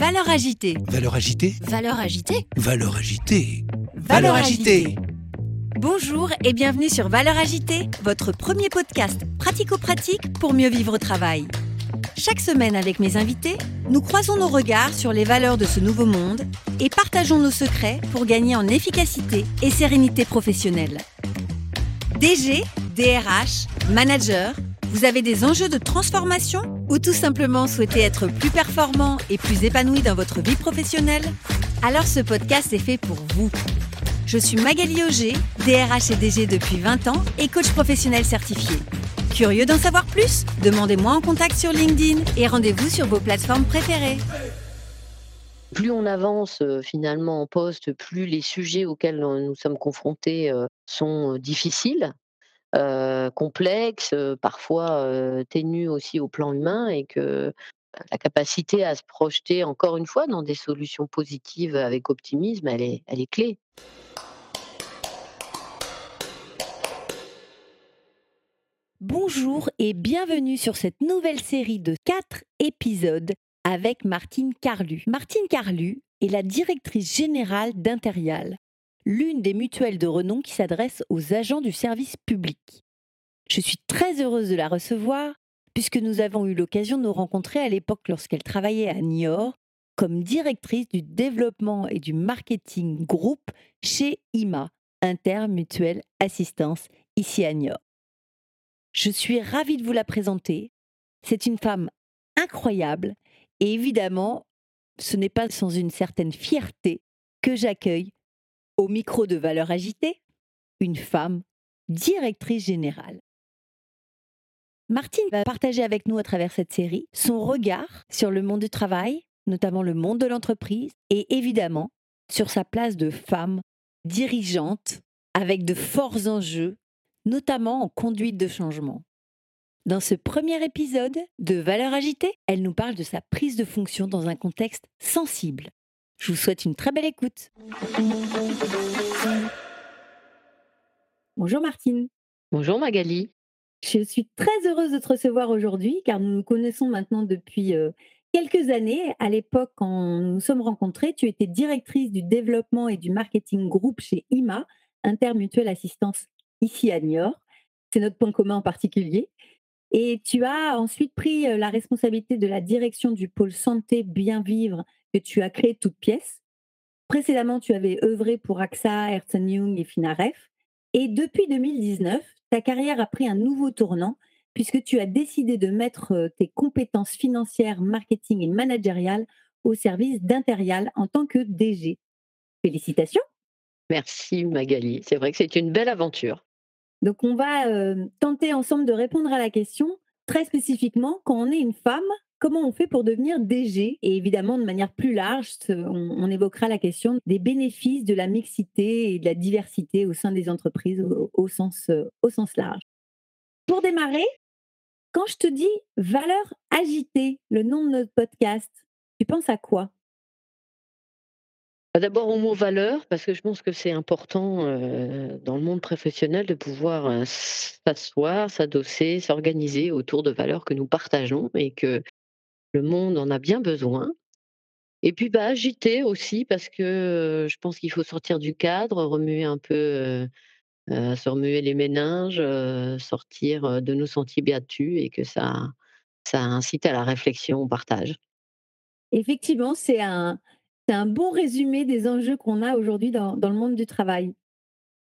Valeur agitée. Valeur agitée Valeur agitée Valeur agitée Valeur agitée. Bonjour et bienvenue sur Valeur agitée, votre premier podcast pratico-pratique pour mieux vivre au travail. Chaque semaine avec mes invités, nous croisons nos regards sur les valeurs de ce nouveau monde et partageons nos secrets pour gagner en efficacité et sérénité professionnelle. DG, DRH, manager, vous avez des enjeux de transformation ou tout simplement souhaitez être plus performant et plus épanoui dans votre vie professionnelle Alors ce podcast est fait pour vous. Je suis Magali Auger, DRH et DG depuis 20 ans et coach professionnel certifié. Curieux d'en savoir plus? Demandez-moi en contact sur LinkedIn et rendez-vous sur vos plateformes préférées. Plus on avance euh, finalement en poste, plus les sujets auxquels euh, nous sommes confrontés euh, sont difficiles, complexes, parfois ténus aussi au plan humain et que la capacité à se projeter encore une fois dans des solutions positives avec optimisme, elle est, elle est clé. Bonjour et bienvenue sur cette nouvelle série de 4 épisodes avec Martine Carlu. Martine Carlu est la directrice générale d'Interial, l'une des mutuelles de renom qui s'adresse aux agents du service public. Je suis très heureuse de la recevoir puisque nous avons eu l'occasion de nous rencontrer à l'époque lorsqu'elle travaillait à Niort comme directrice du développement et du marketing groupe chez IMA, Intermutuelle Assistance, ici à Niort. Je suis ravie de vous la présenter. C'est une femme incroyable et évidemment, ce n'est pas sans une certaine fierté que j'accueille au micro de Valeur Agitée une femme directrice générale. Martine va partager avec nous à travers cette série son regard sur le monde du travail, notamment le monde de l'entreprise, et évidemment sur sa place de femme dirigeante avec de forts enjeux notamment en conduite de changement. Dans ce premier épisode de Valeurs agitée, elle nous parle de sa prise de fonction dans un contexte sensible. Je vous souhaite une très belle écoute. Bonjour Martine. Bonjour Magali. Je suis très heureuse de te recevoir aujourd'hui car nous nous connaissons maintenant depuis euh, quelques années. À l'époque, quand nous nous sommes rencontrés, tu étais directrice du développement et du marketing groupe chez IMA, Intermutuelle Assistance ici à Niort. C'est notre point commun en particulier. Et tu as ensuite pris la responsabilité de la direction du pôle santé bien vivre que tu as créé toute pièce. Précédemment, tu avais œuvré pour AXA, Ernst Young et Finaref. Et depuis 2019, ta carrière a pris un nouveau tournant puisque tu as décidé de mettre tes compétences financières, marketing et managériales au service d'Interial en tant que DG. Félicitations. Merci Magali. C'est vrai que c'est une belle aventure. Donc, on va tenter ensemble de répondre à la question très spécifiquement, quand on est une femme, comment on fait pour devenir DG Et évidemment, de manière plus large, on, évoquera la question des bénéfices de la mixité et de la diversité au sein des entreprises au, sens, au sens large. Pour démarrer, quand je te dis valeur agitée, le nom de notre podcast, tu penses à quoi? Bah, d'abord au mot valeur, parce que je pense que c'est important dans le monde professionnel de pouvoir s'asseoir, s'adosser, s'organiser autour de valeurs que nous partageons et que le monde en a bien besoin. Et puis bah, agiter aussi, parce que je pense qu'il faut sortir du cadre, remuer un peu, se remuer les méninges, sortir de nos sentiers battus et que ça, ça incite à la réflexion, au partage. Effectivement, c'est un, c'est un bon résumé des enjeux qu'on a aujourd'hui dans, le monde du travail.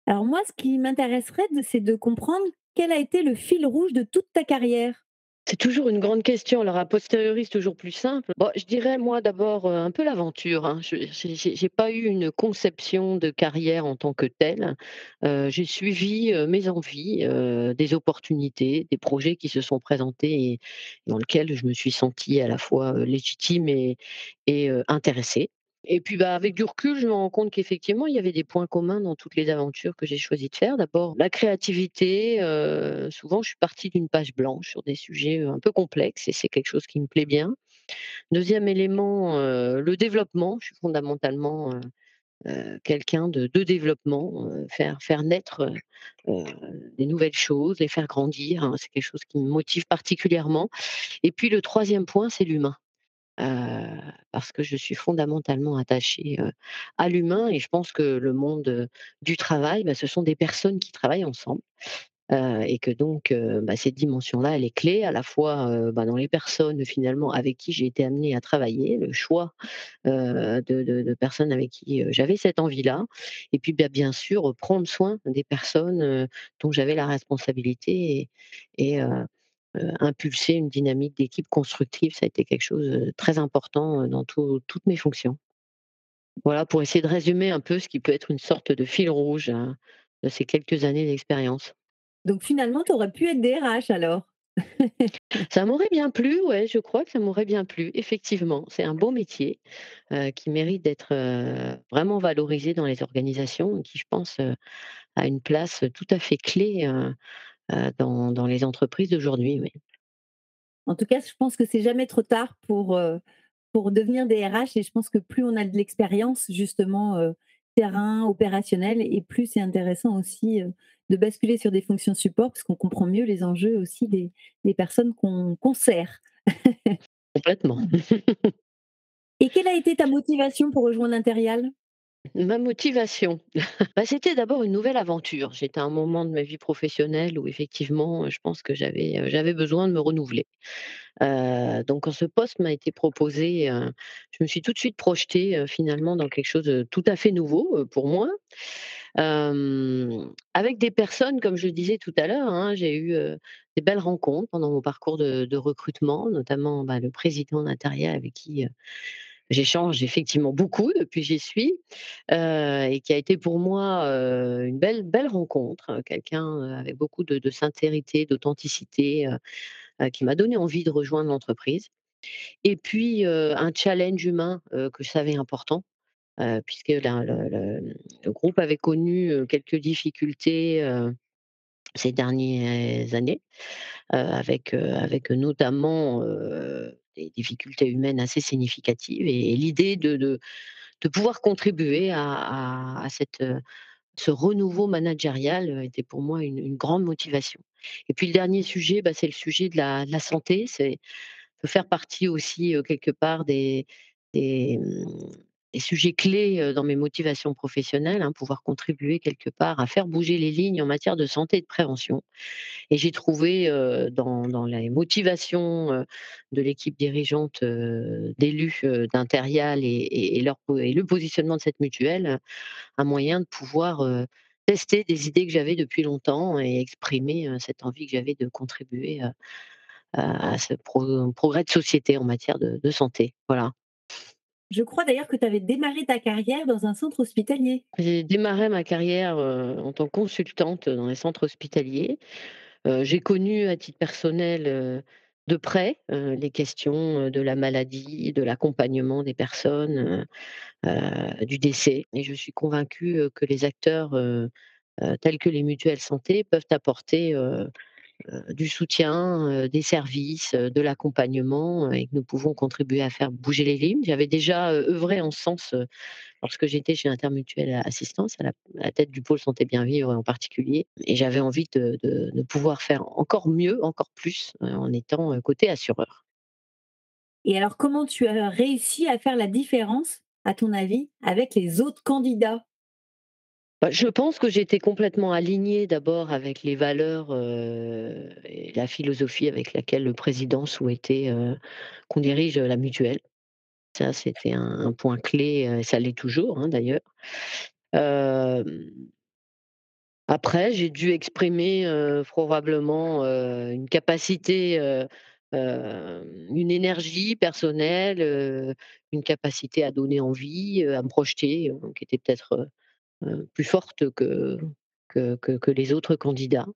Alors moi, ce qui m'intéresserait, c'est de comprendre quel a été le fil rouge de toute ta carrière. C'est toujours une grande question. Alors, a posteriori, c'est toujours plus simple. Bon, je dirais, moi, d'abord, euh, un peu l'aventure. Hein. Je n'ai pas eu une conception de carrière en tant que telle. Euh, j'ai suivi euh, mes envies, des opportunités, des projets qui se sont présentés et dans lesquels je me suis sentie à la fois légitime et, et intéressée. Et puis, bah, avec du recul, je me rends compte qu'effectivement, il y avait des points communs dans toutes les aventures que j'ai choisi de faire. D'abord, la créativité. souvent, je suis partie d'une page blanche sur des sujets un peu complexes et c'est quelque chose qui me plaît bien. Deuxième élément, le développement. Je suis fondamentalement quelqu'un de, de, développement, faire, faire naître des nouvelles choses, les faire grandir. Hein, c'est quelque chose qui me motive particulièrement. Et puis, le troisième point, c'est l'humain. Euh, parce que je suis fondamentalement attachée, heu, à l'humain et je pense que le monde, heu, du travail, bah, ce sont des personnes qui travaillent ensemble, et que donc heu, bah, cette dimension-là, elle est clé à la fois, bah, dans les personnes finalement avec qui j'ai été amenée à travailler, le choix, de personnes avec qui, j'avais cette envie-là et puis, bah, bien sûr, prendre soin des personnes, dont j'avais la responsabilité et impulser une dynamique d'équipe constructive, ça a été quelque chose, heu, très important, heu, dans tout toutes mes fonctions. Voilà, pour essayer de résumer un peu ce qui peut être une sorte de fil rouge, hein, de ces quelques années d'expérience. Donc finalement, tu aurais pu être DRH alors? Ça m'aurait bien plu, ouais, je crois que ça m'aurait bien plu, effectivement. C'est un beau métier, qui mérite d'être, vraiment valorisé dans les organisations et qui, je pense, a une place tout à fait clé, dans dans les entreprises d'aujourd'hui, oui. En tout cas, je pense que c'est jamais trop tard pour, heu, pour devenir DRH et je pense que plus on a de l'expérience justement, heu, terrain, opérationnel et plus c'est intéressant aussi, de basculer sur des fonctions support parce qu'on comprend mieux les enjeux aussi des des personnes qu'on qu'on sert. Complètement. Et quelle a été ta motivation pour rejoindre Impérial? Ma motivation, bah, c'était d'abord une nouvelle aventure. J'étais à un moment de ma vie professionnelle où effectivement, je pense que j'avais, j'avais besoin de me renouveler. Heu, donc quand ce poste m'a été proposé, heu, je me suis tout de suite projetée, finalement dans quelque chose de tout à fait nouveau, pour moi. Avec des personnes, comme je le disais tout à l'heure, hein, j'ai eu, des belles rencontres pendant mon parcours de recrutement, notamment, bah, le président d'Interia avec qui, j'échange effectivement beaucoup depuis j'y suis, heu et qui a été pour moi, heu, une belle belle rencontre, heu, quelqu'un, heu, avec beaucoup de sincérité, d'authenticité, qui m'a donné envie de rejoindre l'entreprise. Et puis, un challenge humain, que je savais important, puisque le groupe avait connu, quelques difficultés, ces dernières années, avec, notamment, des difficultés humaines assez significatives et l'idée de de pouvoir contribuer à à cette, heu, ce renouveau managérial, heu, était pour moi une grande motivation et puis le dernier sujet, bah, c'est le sujet de la santé. C'est peut faire partie aussi, heu, quelque part des des, mmh, des sujets clés, dans mes motivations professionnelles, hein, pouvoir contribuer quelque part à faire bouger les lignes en matière de santé et de prévention et j'ai trouvé, dans les motivations, de l'équipe dirigeante, d'élus, heu, d'Interial et le positionnement de cette mutuelle, un moyen de pouvoir, tester des idées que j'avais depuis longtemps et exprimer, cette envie que j'avais de contribuer, à ce pro progrès de société en matière de de santé. Voilà. Je crois d'ailleurs que tu avais démarré ta carrière dans un centre hospitalier. J'ai démarré ma carrière, heu, en tant que consultante dans les centres hospitaliers. Heu, j'ai connu à titre personnel, heu, de près, les questions, de la maladie, de l'accompagnement des personnes, du décès et je suis convaincue, que les acteurs, tels que les mutuelles santé peuvent apporter, du soutien, heu, des services, heu, de l'accompagnement, et que nous pouvons contribuer à faire bouger les lignes. J'avais déjà, œuvré en ce sens, lorsque j'étais chez Intermutuelle Assistance, à la tête du pôle santé bien vivre en particulier et j'avais envie de de pouvoir faire encore mieux, encore plus, en étant, côté assureur. Et alors comment tu as réussi à faire la différence, à ton avis, avec les autres candidats? Bah, je pense que j'étais complètement alignée d'abord avec les valeurs, heu et la philosophie avec laquelle le président souhaitait, heu, qu'on dirige, la mutuelle. Ça, c'était un point clé, heu, et ça l'est toujours, hein, d'ailleurs. Après j'ai dû exprimer, probablement, une capacité, une énergie personnelle, une capacité à donner envie, à me projeter, qui était peut-être, plus forte que que que les autres candidats.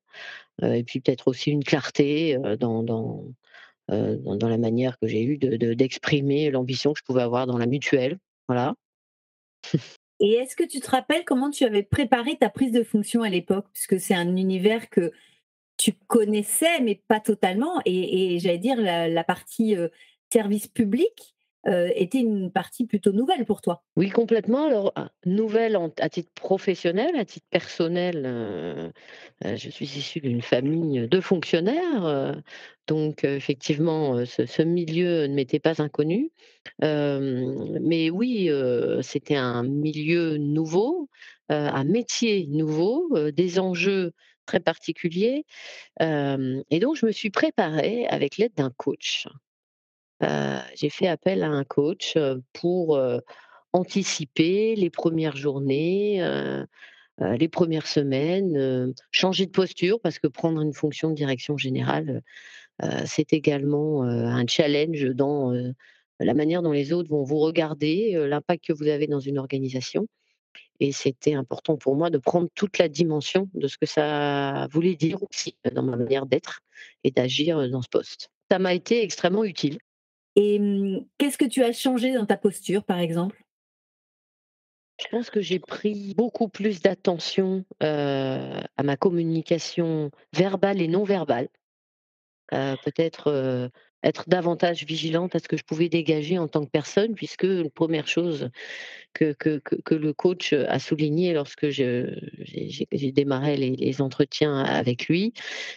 Heu et puis peut-être aussi une clarté, heu, dans dans, dans la manière que j'ai eue de de d'exprimer l'ambition que je pouvais avoir dans la mutuelle. Voilà. Et est-ce que tu te rappelles comment tu avais préparé ta prise de fonction à l'époque? Puisque c'est un univers que tu connaissais, mais pas totalement et et j'allais dire la partie, service public, heu, était une partie plutôt nouvelle pour toi? Oui, complètement. Alors, ah, nouvelle à titre professionnel, à titre personnel, heu heu, je suis issue d'une famille, de fonctionnaires, donc effectivement, ce milieu ne m'était pas inconnu. Mais oui, c'était un milieu nouveau, un métier nouveau, des enjeux très particuliers, et donc je me suis préparée avec l'aide d'un coach. Heu, j'ai fait appel à un coach, pour, anticiper les premières journées, les premières semaines, changer de posture parce que prendre une fonction de direction générale, c'est également, un challenge dans, la manière dont les autres vont vous regarder, l'impact que vous avez dans une organisation et c'était important pour moi de prendre toute la dimension de ce que ça voulait dire aussi, dans ma manière d'être et d'agir, dans ce poste. Ça m'a été extrêmement utile. Et mmh, qu'est-ce que tu as changé dans ta posture, par exemple? Je pense que j'ai pris beaucoup plus d'attention, à ma communication verbale et non verbale. Peut-être, être davantage vigilante à ce que je pouvais dégager en tant que personne puisque, une 1re chose que que que le coach, a souligné lorsque j'ai démarré les les entretiens avec lui,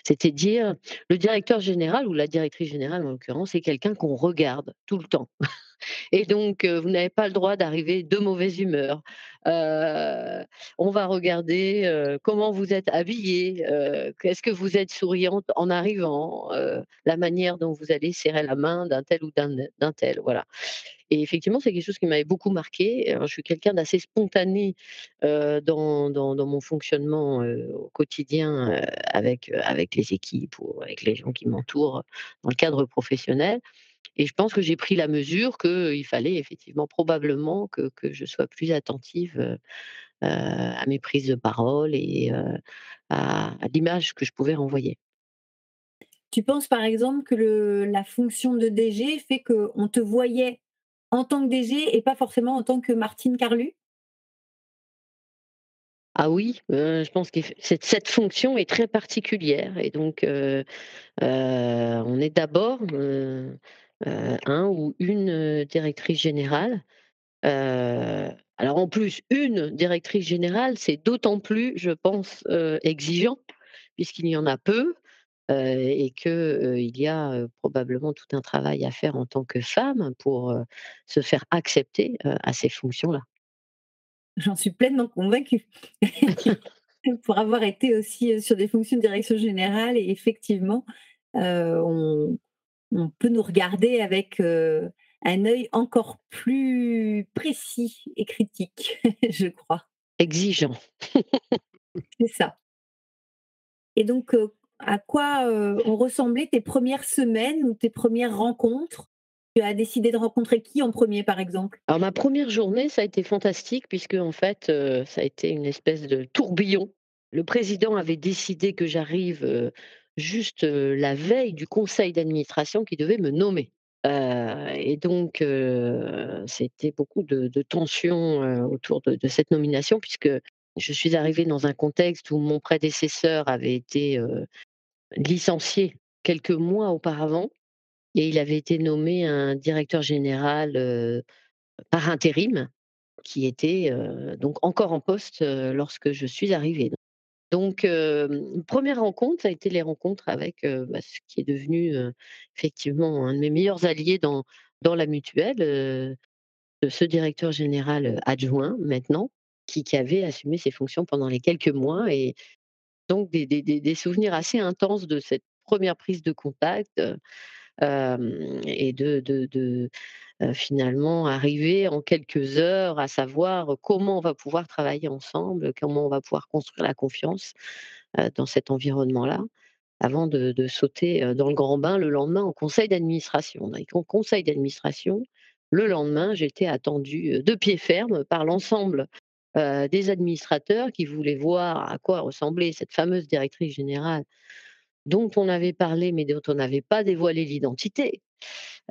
c'était dire: «Le directeur général ou la directrice générale, en l'occurrence, c'est quelqu'un qu'on regarde tout le temps et donc heu, vous n'avez pas le droit d'arriver de mauvaise humeur. Heu, on va regarder, heu, comment vous êtes habillée, heu, est-ce que vous êtes souriante en arrivant, la manière dont vous allez serrer la main d'un tel ou d'un tel», voilà et effectivement, c'est quelque chose qui m'avait beaucoup marquée. Alors je suis quelqu'un d'assez spontané, dans dans mon fonctionnement, au quotidien, avec, avec les équipes ou avec les gens qui m'entourent dans le cadre professionnel et je pense que j'ai pris la mesure qu'il fallait effectivement probablement que que je sois plus attentive, à mes prises de parole et à l'image que je pouvais renvoyer. Tu penses par exemple que la fonction de DG fait qu'on te voyait en tant que DG et pas forcément en tant que Martine Carlu? Ah oui, heu, je pense qu'eff cette fonction est très particulière et donc heu heu, on est d'abord, un ou une, directrice générale. Alors en plus, une directrice générale, c'est d'autant plus, je pense, exigeant puisqu'il y en a peu, heu et que, heu, il y a, probablement tout un travail à faire en tant que femme pour, se faire accepter, à ces fonctions-là. J'en suis pleinement convaincue. Pour avoir été aussi, sur des fonctions de direction générale et effectivement, on on peut nous regarder avec, un œil encore plus précis et critique, je crois. Exigeant. C'est ça. Et donc, à quoi, heu, ont ressemblé tes 1res semaines ou tes 1res rencontres? Tu as décidé de rencontrer qui en 1er par exemple? Alors ma 1re journée, ça a été fantastique puisqu'en fait, heu, ça a été une espèce de tourbillon. Le président avait décidé que j'arrive, heu, juste, la veille du conseil d'administration qui devait me nommer. Et donc c'était beaucoup de de tension, heu, autour de de cette nomination puisque je suis arrivée dans un contexte où mon prédécesseur avait été, licencié quelques mois auparavant et il avait été nommé un directeur général, par intérim qui était, donc encore en poste, lorsque je suis arrivée. Donc hem, 1re rencontre, ça a été les rencontres avec, bah, ce qui est devenu, effectivement un de mes meilleurs alliés dans dans la mutuelle, ce directeur général, adjoint maintenant, qui qui avait assumé ses fonctions pendant les quelques mois et donc des souvenirs assez intenses de cette 1re prise de contact, heu, hem et de heu, finalement arriver en quelques heures à savoir comment on va pouvoir travailler ensemble, comment on va pouvoir construire la confiance, dans cet environnement-là, avant de sauter, dans le grand bain le lendemain au conseil d'administration. Qu'au conseil d'administration, le lendemain, j'étais attendue, de pied ferme par l'ensemble, heu, des administrateurs qui voulaient voir à quoi ressemblait cette fameuse directrice générale dont on avait parlé, mais dont on n'avait pas dévoilé l'identité.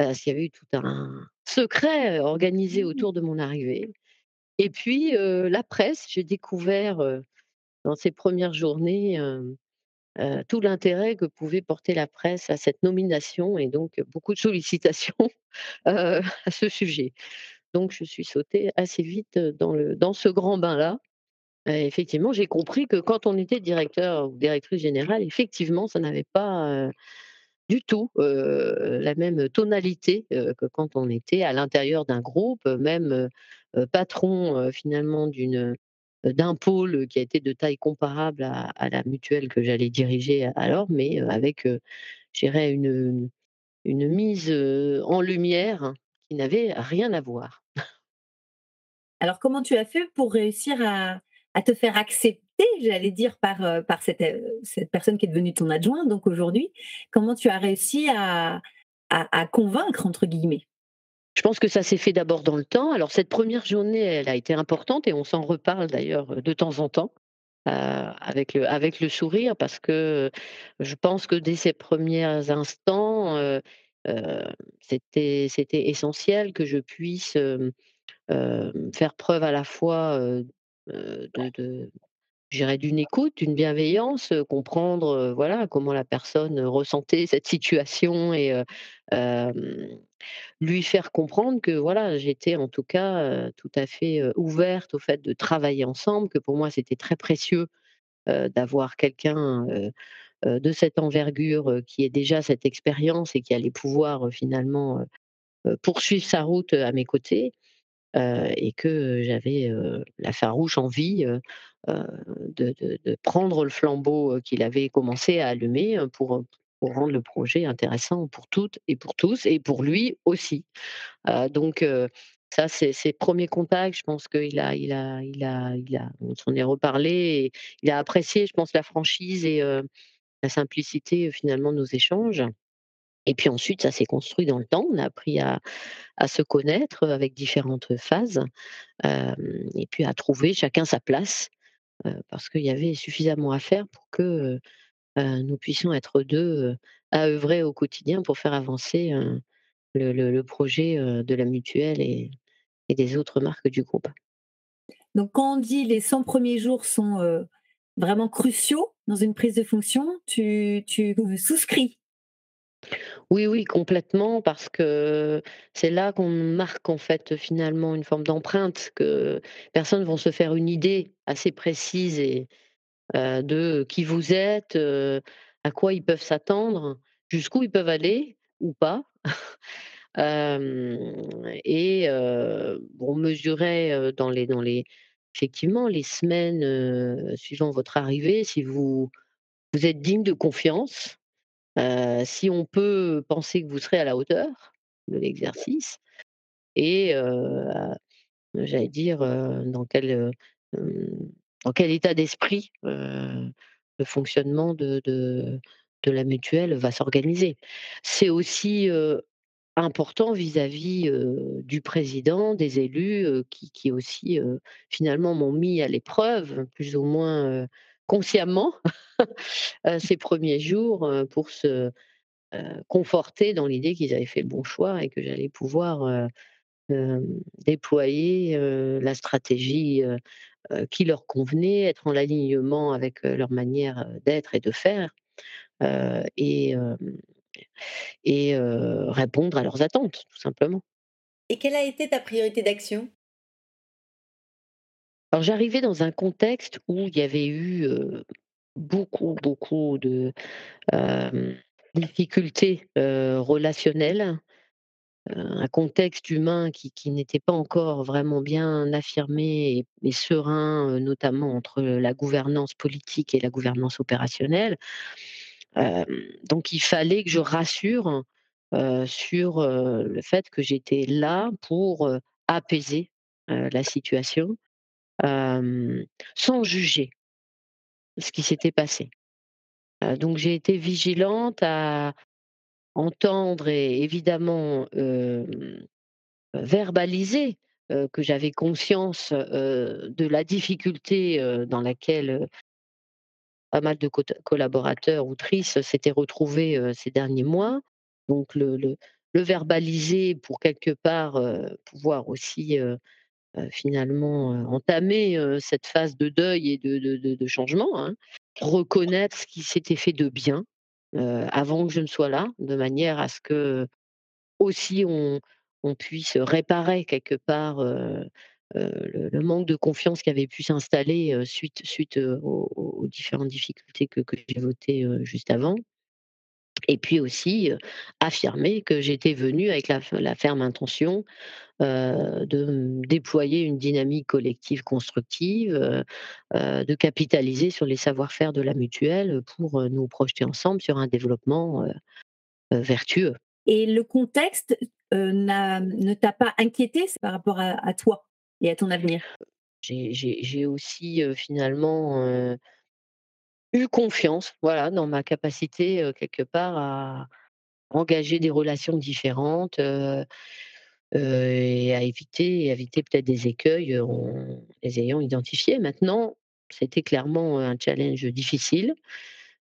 Heu, parce qu'il y avait eu tout un secret organisé autour de mon arrivée et puis, la presse, j'ai découvert, dans ces 1res journées, tout l'intérêt que pouvait porter la presse à cette nomination et donc beaucoup de sollicitations, à ce sujet. Donc je suis sautée assez vite, dans le dans ce grand bain-là. Effectivement, j'ai compris que quand on était directeur ou directrice générale, effectivement, ça n'avait pas, du tout, la même tonalité, que quand on était à l'intérieur d'un groupe, même, patron, finalement d'une, d'un pôle qui a été de taille comparable à la mutuelle que j'allais diriger alors, mais, avec, je dirais une, une mise, en lumière qui n'avait rien à voir. Alors comment tu as fait pour réussir à à te faire accepter, j'allais dire par, heu, par cette, personne qui est devenue ton adjoint donc aujourd'hui? Comment tu as réussi à à à «convaincre» entre guillemets? Je pense que ça s'est fait d'abord dans le temps. Alors cette première journée, elle a été importante et on s'en reparle d'ailleurs, heu, de temps en temps, avec le avec le sourire parce que, je pense que dès ces premiers instants, c'était c'était essentiel que je puisse, hem, hem, faire preuve à la fois, de de d'une écoute, d'une bienveillance, comprendre, voilà, comment la personne, ressentait cette situation et lui faire comprendre que voilà, j'étais en tout cas, tout à fait, ouverte au fait de travailler ensemble, que pour moi c'était très précieux, d'avoir quelqu'un, de cette envergure, heu, qui ait déjà cette expérience et qui allait pouvoir, heu, finalement, poursuivre sa route, à mes côtés. Et que j'avais, la farouche envie, de de prendre le flambeau, qu'il avait commencé à allumer, pour, pour rendre le projet intéressant pour toutes et pour tous et pour lui aussi. Donc ça c'est ses premiers contacts, je pense qu'il a il a il a il a on s'en est reparlé et il a apprécié, je pense, la franchise et la simplicité, finalement de nos échanges. Et puis ensuite, ça s'est construit dans le temps. On a appris à à se connaître, avec différentes phases. Et puis à trouver chacun sa place, parce qu'il y avait suffisamment à faire pour que, nous puissions être 2 heu, à œuvrer au quotidien pour faire avancer, le le projet, de la mutuelle et et des autres marques du groupe. Donc quand on dit les 100 premiers jours sont, vraiment cruciaux dans une prise de fonction, tu souscris? Oui, oui, complètement, parce que c'est là qu'on marque en fait, finalement, une forme d'empreinte que personnes vont se faire une idée assez précise et heu, de qui vous êtes, heu, à quoi ils peuvent s'attendre, jusqu'où ils peuvent aller ou pas. Hem et mesurer, heu, dans les dans les effectivement, les semaines, suivant votre arrivée, si vous vous êtes digne de confiance, si on peut penser que vous serez à la hauteur de l'exercice et j'allais dire, dans quel, dans quel état d'esprit, le fonctionnement de de de la mutuelle va s'organiser. C'est aussi, important vis-à-vis, du président, des élus, qui aussi, finalement m'ont mis à l'épreuve, plus ou moins, consciemment, ces premiers jours, pour se, conforter dans l'idée qu'ils avaient fait le bon choix et que j'allais pouvoir, déployer, la stratégie, qui leur convenait, être en alignement avec, leur manière, d'être et de faire, et et répondre à leurs attentes, tout simplement. Et quelle a été ta priorité d'action? Alors j'arrivais dans un contexte où il y avait eu, beaucoup, beaucoup de, difficultés, relationnelles, un contexte humain qui qui n'était pas encore vraiment bien affirmé et et serein, notamment entre la gouvernance politique et la gouvernance opérationnelle. Donc il fallait que je rassure, sur, le fait que j'étais là pour, apaiser, la situation, sans juger ce qui s'était passé. Donc j'ai été vigilante à entendre et évidemment, verbaliser, que j'avais conscience, de la difficulté, dans laquelle, pas mal de collaborateurs ou trices s'étaient retrouvés, ces derniers mois. Donc le verbaliser pour quelque part, pouvoir aussi, finalement, entamer, cette phase de deuil et de changement, hein. Reconnaître ce qui s'était fait de bien, avant que je ne sois là, de manière à ce que aussi on puisse réparer quelque part, le le manque de confiance qui avait pu s'installer, heu, suite suite, heu, aux différentes difficultés que j'évoquais, heu, juste avant. Et puis aussi, affirmer que j'étais venue avec la ferme intention, de, déployer une dynamique collective constructive, de capitaliser sur les savoir-faire de la mutuelle, pour, nous projeter ensemble sur un développement, vertueux. Et le contexte, ne t'a pas inquiété par rapport à toi? Et à ton avenir? J'ai aussi, finalement, eu confiance, voilà, dans ma capacité, quelque part à engager des relations différentes, et à éviter éviter peut-être des écueils, en les ayant identifiés. Maintenant, c'était clairement, un challenge difficile.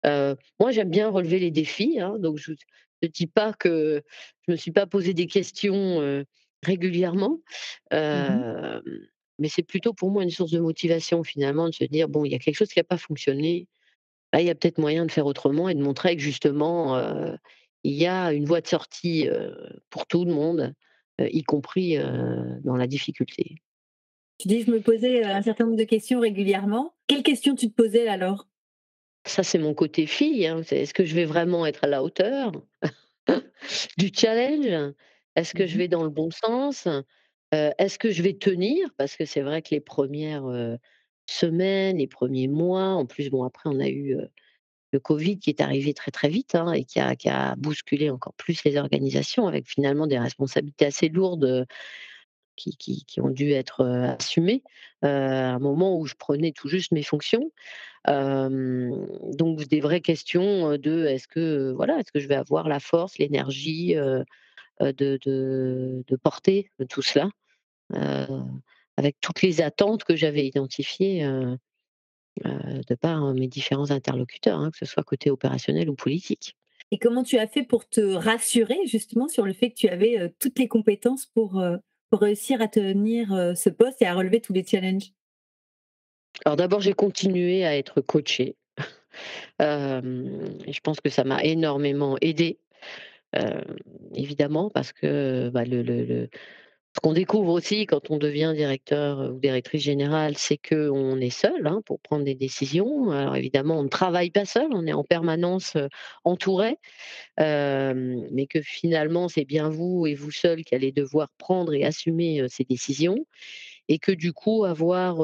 Moi, j'aime bien relever les défis, hein, donc je ne dis pas que je me suis pas posé des questions, régulièrement. Mmh Hem, mais c'est plutôt pour moi une source de motivation finalement de se dire: «Bon, il y a quelque chose qui a pas fonctionné, Là, il y a peut-être moyen de faire autrement et de montrer que justement, heu, il y a une voie de sortie, heu, pour tout le monde, y compris, dans la difficulté. Tu dis: «Je me posais, un certain nombre de questions régulièrement». Quelles questions tu te posais alors? Ça, c'est mon côté fille, hein, est-ce que je vais vraiment être à la hauteur du challenge? Est-ce que je Mmh vais dans le bon sens? Est-ce que je vais tenir? Parce que c'est vrai que les premières res semaines, les premiers mois, en plus, bon, après on a eu, le covid qui est arrivé très, très vite, hein, et qui a qui a bousculé encore plus les organisations avec finalement des responsabilités assez lourdes, qui qui qui ont dû être, assumées, à un moment où je prenais tout juste mes fonctions. Donc des vraies questions, de est-ce que, voilà, est-ce que je vais avoir la force, l'énergie, de de de porter tout cela? Heu, avec toutes les attentes que j'avais identifiées, heu, de par, mes différents interlocuteurs, hein, que ce soit côté opérationnel ou politique. et comment tu as fait pour te rassurer justement sur le fait que tu avais, toutes les compétences pour, pour réussir à tenir, ce poste et à relever tous les challenges? Alors d'abord, j'ai continué à être coachée, je pense que ça m'a énormément aidée, évidemment parce que, bah, ce qu'on découvre aussi quand on devient directeur, heu, ou directrice générale, c'est qu'on est seul, hein, pour prendre des décisions. Alors évidemment, on ne travaille pas seul, on est en permanence, heu, entouré, mais que finalement, c'est bien vous et vous seul qui allez devoir prendre et assumer, ces décisions. Et que du coup, avoir,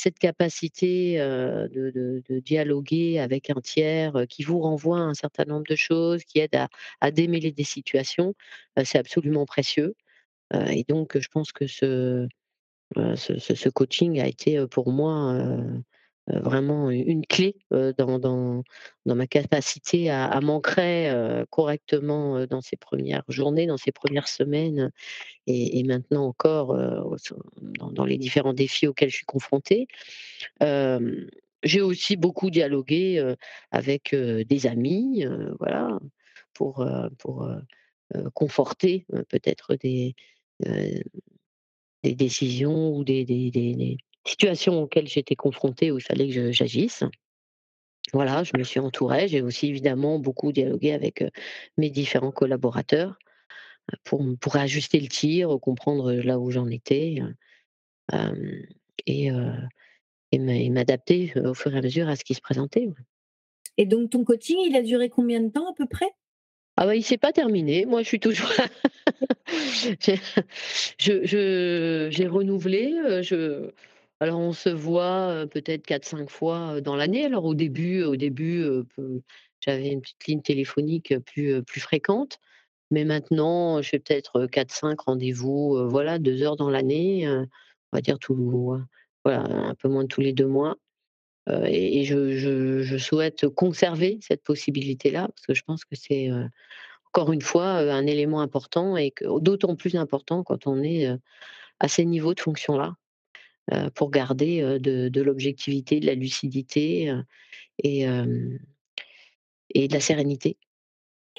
cette capacité, de dialoguer avec un tiers, qui vous renvoie à un certain nombre de choses, qui aide à démêler des situations, c'est absolument précieux. Et donc, je pense que ce, coaching a été, pour moi, vraiment une clé, dans dans dans ma capacité à à m'ancrer, correctement, dans ces premières journées, dans ces premières semaines, et maintenant encore, dans les différents défis auxquels je suis confrontée. J'ai aussi beaucoup dialogué, avec, des amis, voilà, pour, pour, conforter, peut-être des, des décisions ou des des situations auxquelles j'étais confrontée où il fallait que j'agisse. Voilà, je me suis entourée, j'ai aussi évidemment beaucoup dialogué avec, heu, mes différents collaborateurs, heu, pour pour ajuster le tir, comprendre, là où j'en étais, et et m'a et m'adapter, au fur et à mesure à ce qui se présentait. Et donc ton coaching, il a duré combien de temps à peu près? Ah bah, il s'est pas terminé. Moi, je suis toujours j'ai je je renouvelé, je alors on se voit, peut-être quatre cinq fois, heu, dans l'année. Alors au début au début, j'avais une petite ligne téléphonique, plus, plus fréquente, mais maintenant, je fais peut-être, quatre cinq rendez-vous, heu, voilà, 2 heures dans l'année, on va dire voilà, un peu moins de tous les 2 mois. Et je souhaite conserver cette possibilité-là, parce que je pense que c'est, encore une fois, un élément important et d'autant plus important quand on est, à ces niveaux de fonction-là, pour garder, heu, de de l'objectivité, de la lucidité, heu et de la sérénité.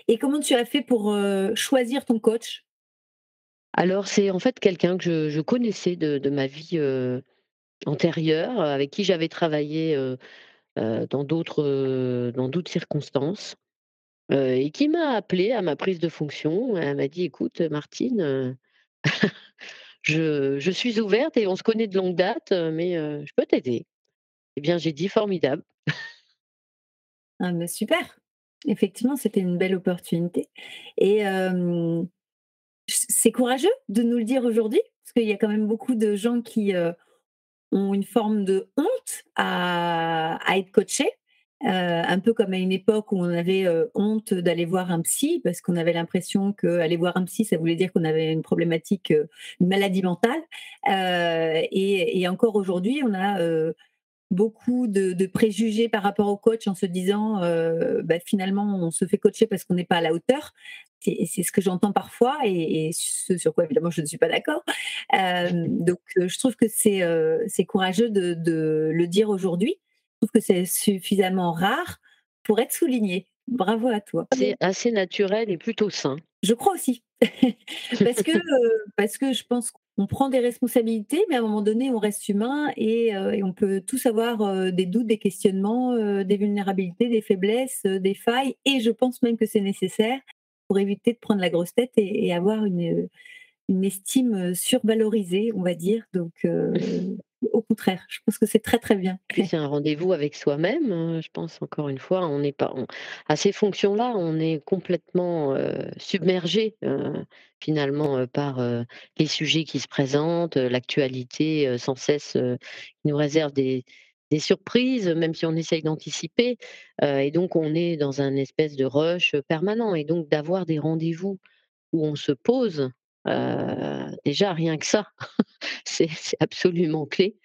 Et comment tu as fait pour, choisir ton coach? Alors c'est en fait quelqu'un que je je connaissais de de ma vie, antérieure, avec qui j'avais travaillé, dans d'autres, dans d'autres circonstances, et qui m'a appelée à ma prise de fonction. Elle m'a dit: «Écoute, Martine, je suis ouverte et on se connaît de longue date, heu, mais heu, je peux t'aider». Eh bien, j'ai dit: «Formidable». Ah mais super! Effectivement, c'était une belle opportunité et c'est courageux de nous le dire aujourd'hui, parce qu'il y a quand même beaucoup de gens qui, heu, ont une forme de honte à être coachés, heu, un peu comme à une époque où on avait, heu, honte d'aller voir un psy parce qu'on avait l'impression qu'aller voir un psy, ça voulait dire qu'on avait une problématique, heu, une maladie mentale, heu et encore aujourd'hui, on a, beaucoup de préjugés par rapport au coach en se disant, bah, finalement, on se fait coacher parce qu'on n'est pas à la hauteur. C'est ce que j'entends parfois et ce sur quoi évidemment je ne suis pas d'accord. Donc je trouve que c'est, courageux de le dire aujourd'hui. Je trouve que c'est suffisamment rare pour être souligné. Bravo à toi. C'est assez naturel et plutôt sain. Je crois aussi. Parce que, heu, parce que je pense qu'on prend des responsabilités, mais à un moment donné, on reste humain et et on peut tous avoir, heu, des doutes, des questionnements, des vulnérabilités, des faiblesses, des failles et je pense même que c'est nécessaire pour éviter de prendre la grosse tête et et avoir une, une estime, survalorisée, on va dire. Donc au contraire, je pense que c'est très, très bien. C'est un rendez-vous avec soi-même, heu, je pense encore une fois, on n'est pas on à ces fonctions-là, on est complètement, heu, submergé, heu, finalement, heu, par, les sujets qui se présentent, l'actualité, sans cesse, qui nous réserve des des surprises, même si on essaye d'anticiper, et donc on est dans un espèce de rush, permanent et donc d'avoir des rendez-vous où on se pose, heu, déjà rien que ça, c'est absolument clé.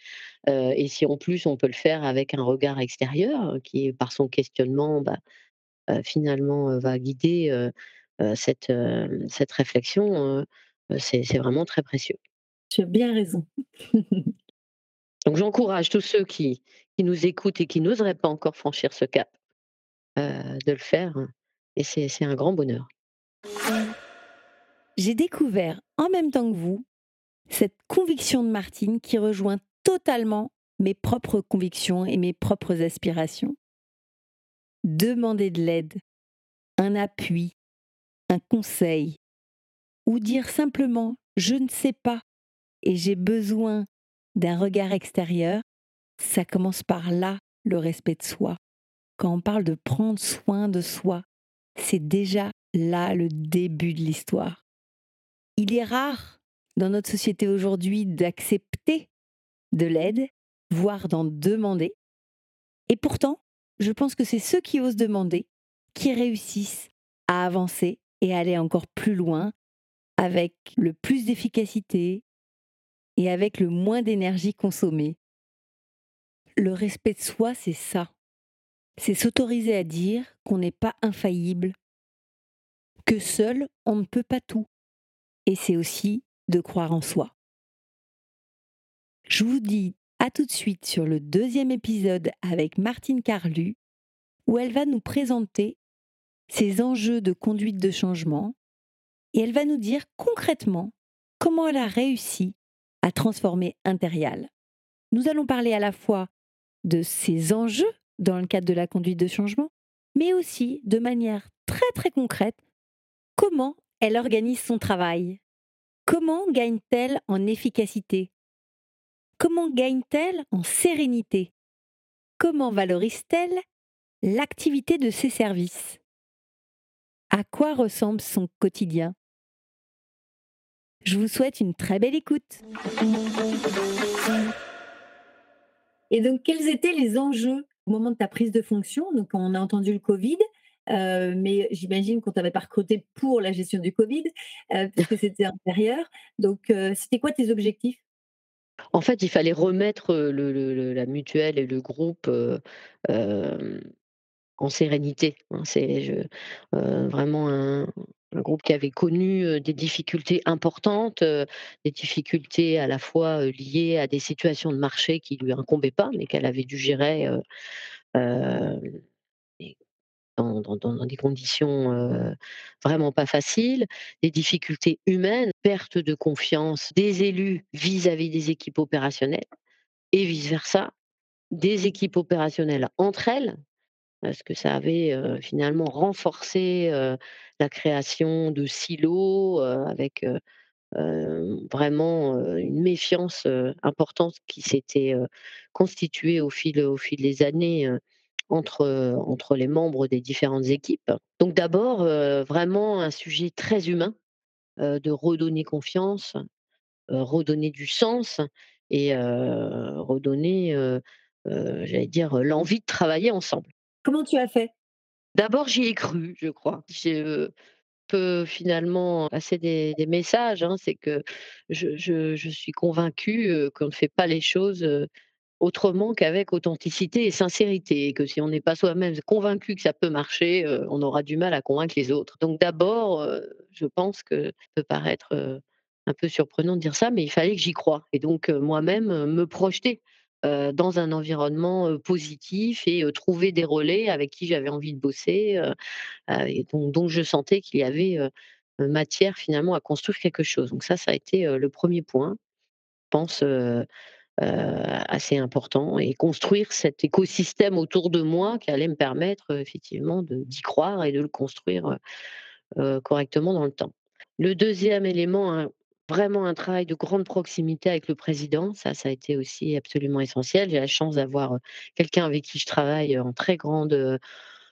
Heu et si en plus on peut le faire avec un regard extérieur, qui par son questionnement, bah, finalement, va guider, cette, réflexion, c'est vraiment très précieux. Tu as bien raison. Donc j'encourage tous ceux qui qui nous écoutent et qui n'oseraient pas encore franchir ce cap, de le faire, et c'est un grand bonheur. J'ai découvert en même temps que vous cette conviction de Martine qui rejoint totalement mes propres convictions et mes propres aspirations. Demander de l'aide, un appui, un conseil, ou dire simplement je ne sais pas et j'ai besoin d'un regard extérieur, ça commence par là le respect de soi. Quand on parle de prendre soin de soi, c'est déjà là le début de l'histoire. Il est rare dans notre société aujourd'hui d'accepter de l'aide, voire d'en demander. Et pourtant, je pense que c'est ceux qui osent demander qui réussissent à avancer et aller encore plus loin avec le plus d'efficacité et avec le moins d'énergie consommée. Le respect de soi, c'est ça. C'est s'autoriser à dire qu'on n'est pas infaillible, que seul on ne peut pas tout. Et c'est aussi de croire en soi. Je vous dis à tout de suite sur le deuxième épisode avec Martine Carlu, où elle va nous présenter ses enjeux de conduite de changement et elle va nous dire concrètement comment elle a réussi à transformer Impérial. Nous allons parler à la fois de ses enjeux dans le cadre de la conduite de changement, mais aussi de manière très très concrète comment elle organise son travail. Comment gagne-t-elle en efficacité? Comment gagne-t-elle en sérénité? Comment valorise-t-elle l'activité de ses services? À quoi ressemble son quotidien? Je vous souhaite une très belle écoute. Et donc, quels étaient les enjeux au moment de ta prise de fonction? Donc, on a entendu le Covid, euh, mais j'imagine qu'on t'avait pas recruté pour la gestion du Covid, euh, puisque c'était intérieur. Donc, euh, c'était quoi tes objectifs? En fait, il fallait remettre, le le la mutuelle et le groupe, en sérénité, hein. C'est vraiment un un groupe qui avait connu, des difficultés importantes, des difficultés à la fois, liées à des situations de marché qui lui incombaient pas, mais qu'elle avait dû gérer, dans des conditions, vraiment pas faciles, des difficultés humaines, perte de confiance des élus vis-à-vis des équipes opérationnelles et vice versa, des équipes opérationnelles entre elles, parce que ça avait, finalement renforcé, la création de silos, avec, vraiment, une méfiance, importante qui s'était, constituée au fil, au fil des années, entre, heu, entre les membres des différentes équipes. Donc d'abord, heu, vraiment un sujet très humain, heu, de redonner confiance, redonner du sens et redonner, j'allais dire, l'envie de travailler ensemble. Comment tu as fait? D'abord, j'y ai cru, je crois. Je peux finalement passer des des messages, hein, c'est que je je je suis convaincue, qu'on ne fait pas les choses, autrement qu'avec authenticité et sincérité et que si on n'est pas soi-même convaincu que ça peut marcher, heu, on aura du mal à convaincre les autres. Donc d'abord, heu, je pense que ça peut paraître, heu, un peu surprenant de dire ça, mais il fallait que j'y croie et donc moi-même, me projeter, dans un environnement, positif et trouver des relais avec qui j'avais envie de bosser, et dont dont je sentais qu'il y avait, matière finalement à construire quelque chose. Donc ça, ça a été, le premier point, je pense, assez important et construire cet écosystème autour de moi qui allait me permettre, heu, effectivement d'y croire et de le construire, heu, correctement dans le temps. Le deuxième élément, vraiment un travail de grande proximité avec le président, ça, ça a été aussi absolument essentiel. J'ai la chance d'avoir, quelqu'un avec qui je travaille, en très grande,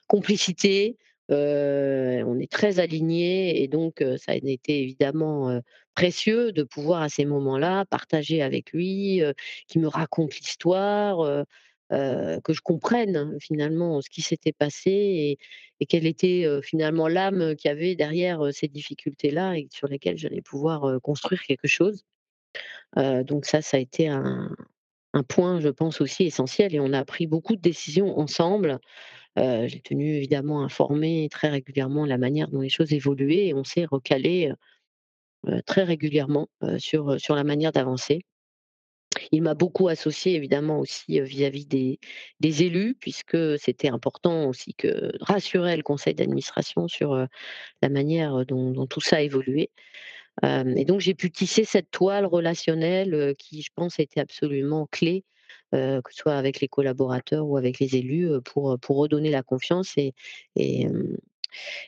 complicité, on est très alignés et donc ça a été évidemment, précieux de pouvoir à ces moments-là partager avec lui, qu'il me raconte l'histoire, que je comprenne finalement ce qui s'était passé et quelle était, finalement l'âme qu'il y avait derrière, ces difficultés-là et sur lesquelles j'allais pouvoir, construire quelque chose. Donc ça, ça a été un point, je pense aussi essentiel et on a pris beaucoup de décisions ensemble Heu, j'ai tenu évidemment informé très régulièrement la manière dont les choses évoluaient et on s'est recalé, heu très régulièrement, sur, sur la manière d'avancer. Il m'a beaucoup associée évidemment aussi, vis-à-vis des élus puisque c'était important aussi que rassurer le conseil d'administration sur, la manière, dont dont tout ça évoluait. Et donc j'ai pu tisser cette toile relationnelle, qui je pense était absolument clé, que ce soit avec les collaborateurs ou avec les élus, heu, pour, pour redonner la confiance et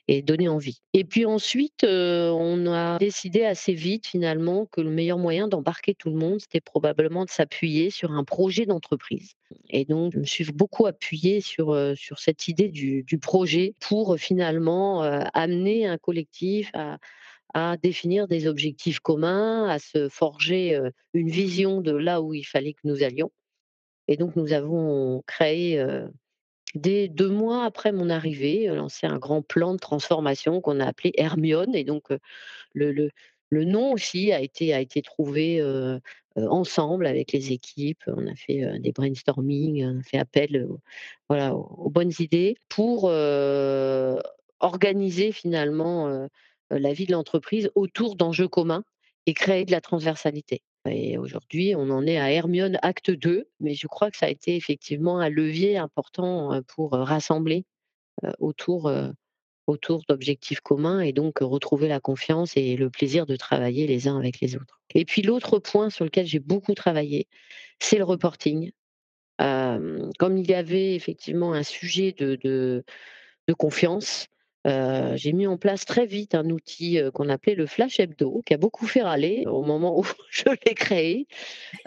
et donner envie. Et puis ensuite, on a décidé assez vite finalement que le meilleur moyen d'embarquer tout le monde, c'était probablement de s'appuyer sur un projet d'entreprise. Et donc je me suis beaucoup appuyée sur, sur cette idée du projet pour, finalement, amener un collectif à à définir des objectifs communs, à se forger, une vision de là où il fallait que nous allions. Et donc nous avons créé, dès 2 mois après mon arrivée, lancé un grand plan de transformation qu'on a appelé Hermione et donc le nom aussi a été trouvé, ensemble avec les équipes. On a fait, des brainstorming, on a fait appel, aux bonnes idées pour, organiser finalement, la vie de l'entreprise autour d'enjeux communs et créer de la transversalité. Et aujourd'hui, on en est à Hermione acte 2, mais je crois que ça a été effectivement un levier important, pour, rassembler, autour, autour d'objectifs communs et donc, retrouver la confiance et le plaisir de travailler les uns avec les autres. Et puis l'autre point sur lequel j'ai beaucoup travaillé, c'est le reporting. Comme il y avait effectivement un sujet de de confiance, heu, j'ai mis en place très vite un outil, heu, qu'on appelait le flash hebdo, qui a beaucoup fait râler au moment où je l'ai créé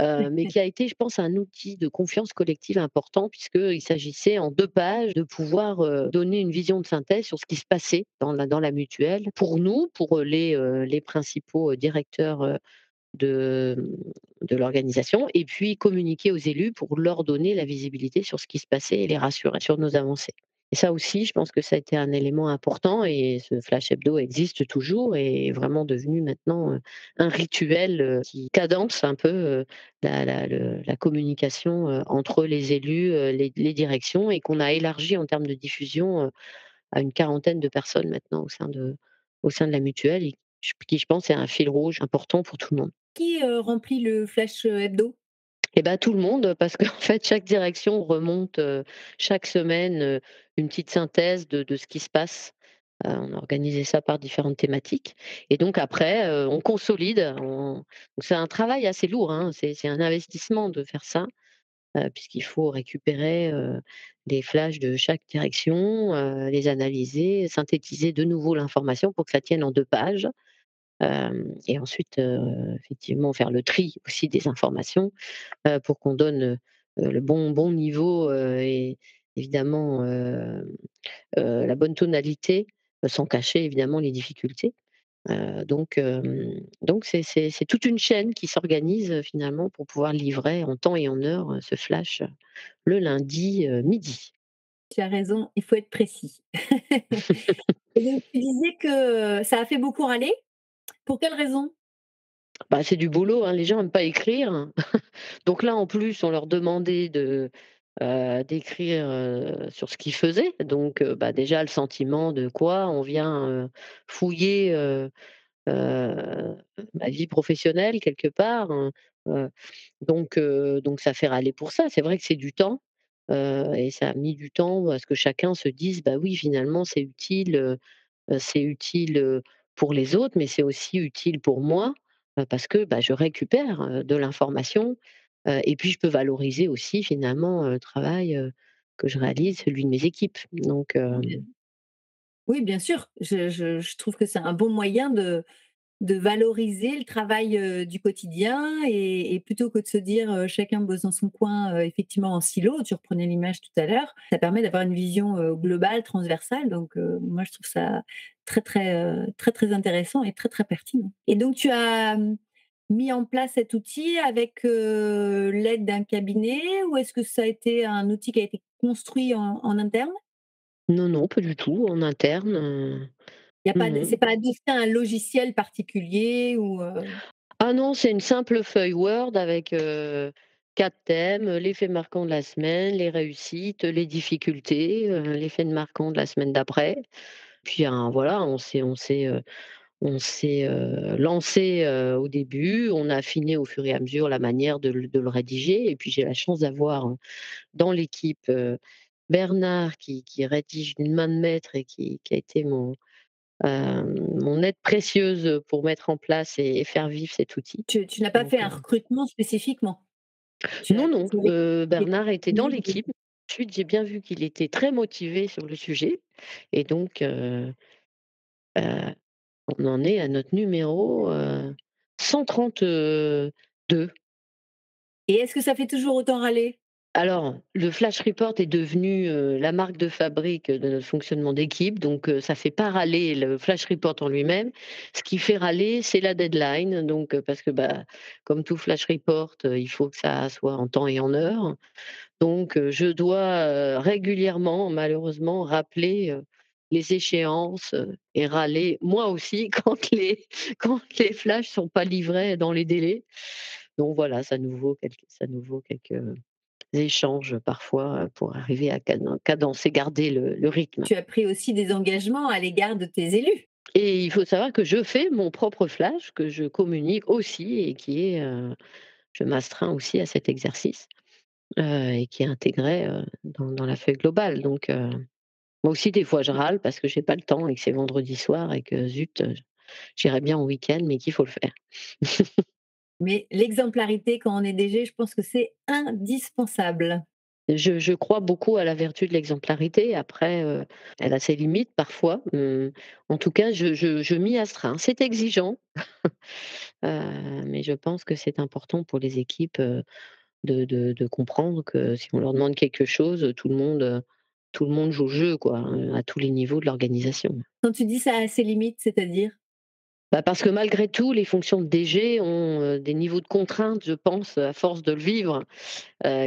heu, mais qui a été, je pense, un outil de confiance collective important puisqu'il s'agissait en 2 pages de pouvoir, donner une vision de synthèse sur ce qui se passait dans la mutuelle. Pour nous, pour, les, principaux, directeurs, de l'organisation et puis communiquer aux élus pour leur donner la visibilité sur ce qui se passait et les rassurer sur nos avancées. Et ça aussi, je pense que ça a été un élément important et ce flash hebdo existe toujours et est vraiment devenu maintenant, un rituel, qui cadence un peu, la la le la communication, entre les élus, les les directions et qu'on a élargi en termes de diffusion, à une quarantaine de personnes maintenant au sein de au sein de la mutuelle et qui je pense est un fil rouge important pour tout le monde. Qui, remplit le flash, hebdo? Et bah, tout le monde, parce qu'en fait, chaque direction remonte, chaque semaine, une petite synthèse de de ce qui se passe. Heu, on a organisé ça par différentes thématiques et donc après, heu, on consolide, c'est un travail assez lourd, hein, c'est un investissement de faire ça, heu, puisqu'il faut récupérer, les flashs de chaque direction, les analyser, synthétiser de nouveau l'information pour que ça tienne en 2 pages. Et ensuite, effectivement faire le tri aussi des informations, pour qu'on donne, le bon bon niveau, et évidemment, heu heu, la bonne tonalité, heu, sans cacher évidemment les difficultés. Donc donc c'est toute une chaîne qui s'organise, finalement pour pouvoir livrer en temps et en heure, heu, ce flash, le lundi, midi. Tu as raison, il faut être précis. Et donc tu disais que, ça a fait beaucoup râler. Pour quelle raison? Bah, c'est du boulot, hein, les gens aiment pas écrire. Donc là, en plus, on leur demandait de, heu, d'écrire, heu, sur ce qu'ils faisaient. Donc, heu, bah, déjà le sentiment de quoi? On vient, fouiller, ma vie professionnelle quelque part, hein, donc donc ça fait râler pour ça. C'est vrai que c'est du temps, et ça a mis du temps à ce que chacun se dise: «Bah oui, finalement, c'est utile, c'est utile, pour les autres, mais c'est aussi utile pour moi, parce que, bah, je récupère, de l'information, et puis je peux valoriser aussi finalement, le travail, que je réalise, celui de mes équipes». Donc Oui, bien sûr. Je je je trouve que c'est un bon moyen de de valoriser le travail, du quotidien et et plutôt que de se dire, chacun bosse dans son coin, effectivement en silo, tu reprenais l'image tout à l'heure, ça permet d'avoir une vision, globale, transversale donc moi je trouve ça très, très, très, très intéressant et très, très pertinent. Et donc tu as, mis en place cet outil avec, l'aide d'un cabinet ou est-ce que ça a été un outil qui a été construit en en interne? non, non, pas du tout, en interne, Il y a pas c'est à un logiciel particulier ou? Ah non, c'est une simple feuille Word avec, 4 thèmes, les faits marquants de la semaine, les réussites, les difficultés, les faits marquants de la semaine d'après. Puis un voilà, on s'est on s'est, on s'est, heu, lancé, heu, au début, on a affiné au fur et à mesure la manière de le de le rédiger et puis j'ai la chance d'avoir, heu, dans l'équipe, heu, Bernard qui qui rédige d'une main de maître et qui qui a été mon, aide précieuse, pour mettre en place et et faire vivre cet outil. Tu tu n'as pas Donc fait un recrutement spécifiquement? Tu non, non, Bernard était dans l'équipe. Ensuite, j'ai bien vu qu'il était très motivé sur le sujet et donc on en est à notre numéro, heu, 132. et est-ce que ça fait toujours autant râler? Alors, le flash report est devenu, heu, la marque de fabrique de notre fonctionnement d'équipe, donc heu, ça fait pas râler le flash report en lui-même. Ce qui fait râler, c'est la deadline, donc heu, parce que, bah, comme tout flash report, il faut que ça soit en temps et en heure. Donc je dois, régulièrement, malheureusement, rappeler, les échéances, heu et râler moi aussi quand les quand les flashs sont pas livrés dans les délais. Donc voilà, ça nous vaut quelques ça nous vaut quelques échanges parfois, heu, pour arriver à caden cadencer, garder le le rythme. Tu as pris aussi des engagements à l'égard de tes élus? Et il faut savoir que je fais mon propre flash, que je communique aussi et qui est, heu, je m'astreins aussi à cet exercice, et qui est intégré, dans dans la feuille globale. Donc moi aussi des fois je râle parce que j'ai pas le temps et que c'est vendredi soir et que zut, heu, j'irais bien en week-end mais qu'il faut le faire. Mais l'exemplarité quand on est DG, je pense que c'est indispensable. Je je crois beaucoup à la vertu de l'exemplarité. Après, heu, elle a ses limites parfois. Mmh, en tout cas, je je je m'y astreins. C'est exigeant, heu, mais je pense que c'est important pour les équipes, de de de comprendre que si on leur demande quelque chose, tout le monde, tout le monde joue le jeu quoi, heu, à tous les niveaux de l'organisation. Quand tu dis ça a ses limites, c'est-à-dire? Bah, parce que malgré tout, les fonctions de DG ont, des niveaux de contraintes, je pense, à force de le vivre,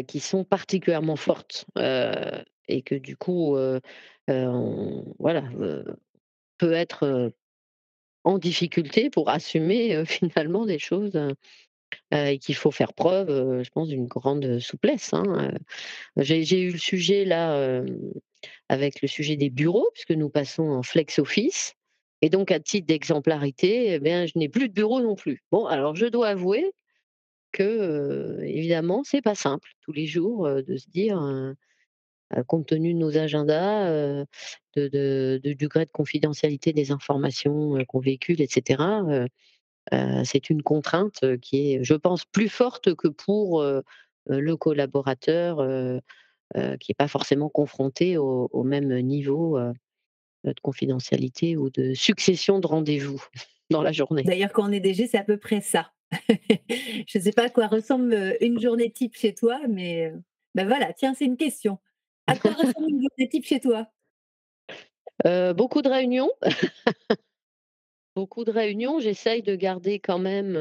qui sont particulièrement fortes, et que du coup, on voilà, peut être, en difficulté pour assumer, finalement des choses, et qu'il faut faire preuve, heu, je pense d'une grande souplesse, hein, heu. J'ai eu le sujet là, avec le sujet des bureaux, puisque nous passons en flex office et donc à titre d'exemplarité, eh je n'ai plus de bureau non plus. Bon, alors je dois avouer que, heu, évidemment, c'est pas simple tous les jours, de se dire, compte tenu de nos agendas, de du degré de confidentialité des informations, qu'on véhicule et cetera, heu heu, c'est une contrainte, qui est, je pense, plus forte que pour, le collaborateur, qui est pas forcément confronté au au même niveau, de confidentialité ou de succession de rendez-vous dans la journée. D'ailleurs, quand on est DG, c'est à peu près ça. Je ne sais pas à quoi ressemble, une journée type chez toi, mais, bah, voilà, tiens, c'est une question. À quoi ressemble une journée type chez toi? Beaucoup de réunions, beaucoup de réunions. J'essaye de garder quand même,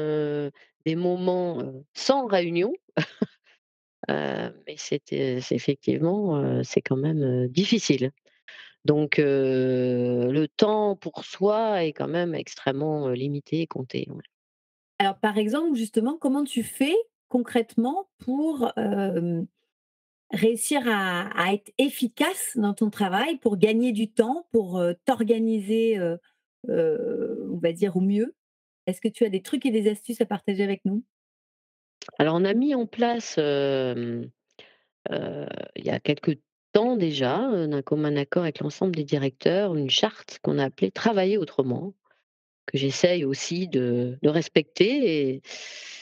des moments, sans réunion, mais c'était effectivement, c'est quand même, difficile. Donc le temps pour soi est quand même extrêmement, limité et compté. Alors, par exemple, justement, comment tu fais concrètement pour, réussir à être efficace dans ton travail, pour gagner du temps, pour, t'organiser, dire au mieux? Est-ce que tu as des trucs et des astuces à partager avec nous? Alors on a mis en place, il y a quelque temps déjà, d'un commun accord avec l'ensemble des directeurs, une charte qu'on a appelée «Travailler autrement», que j'essaye aussi de respecter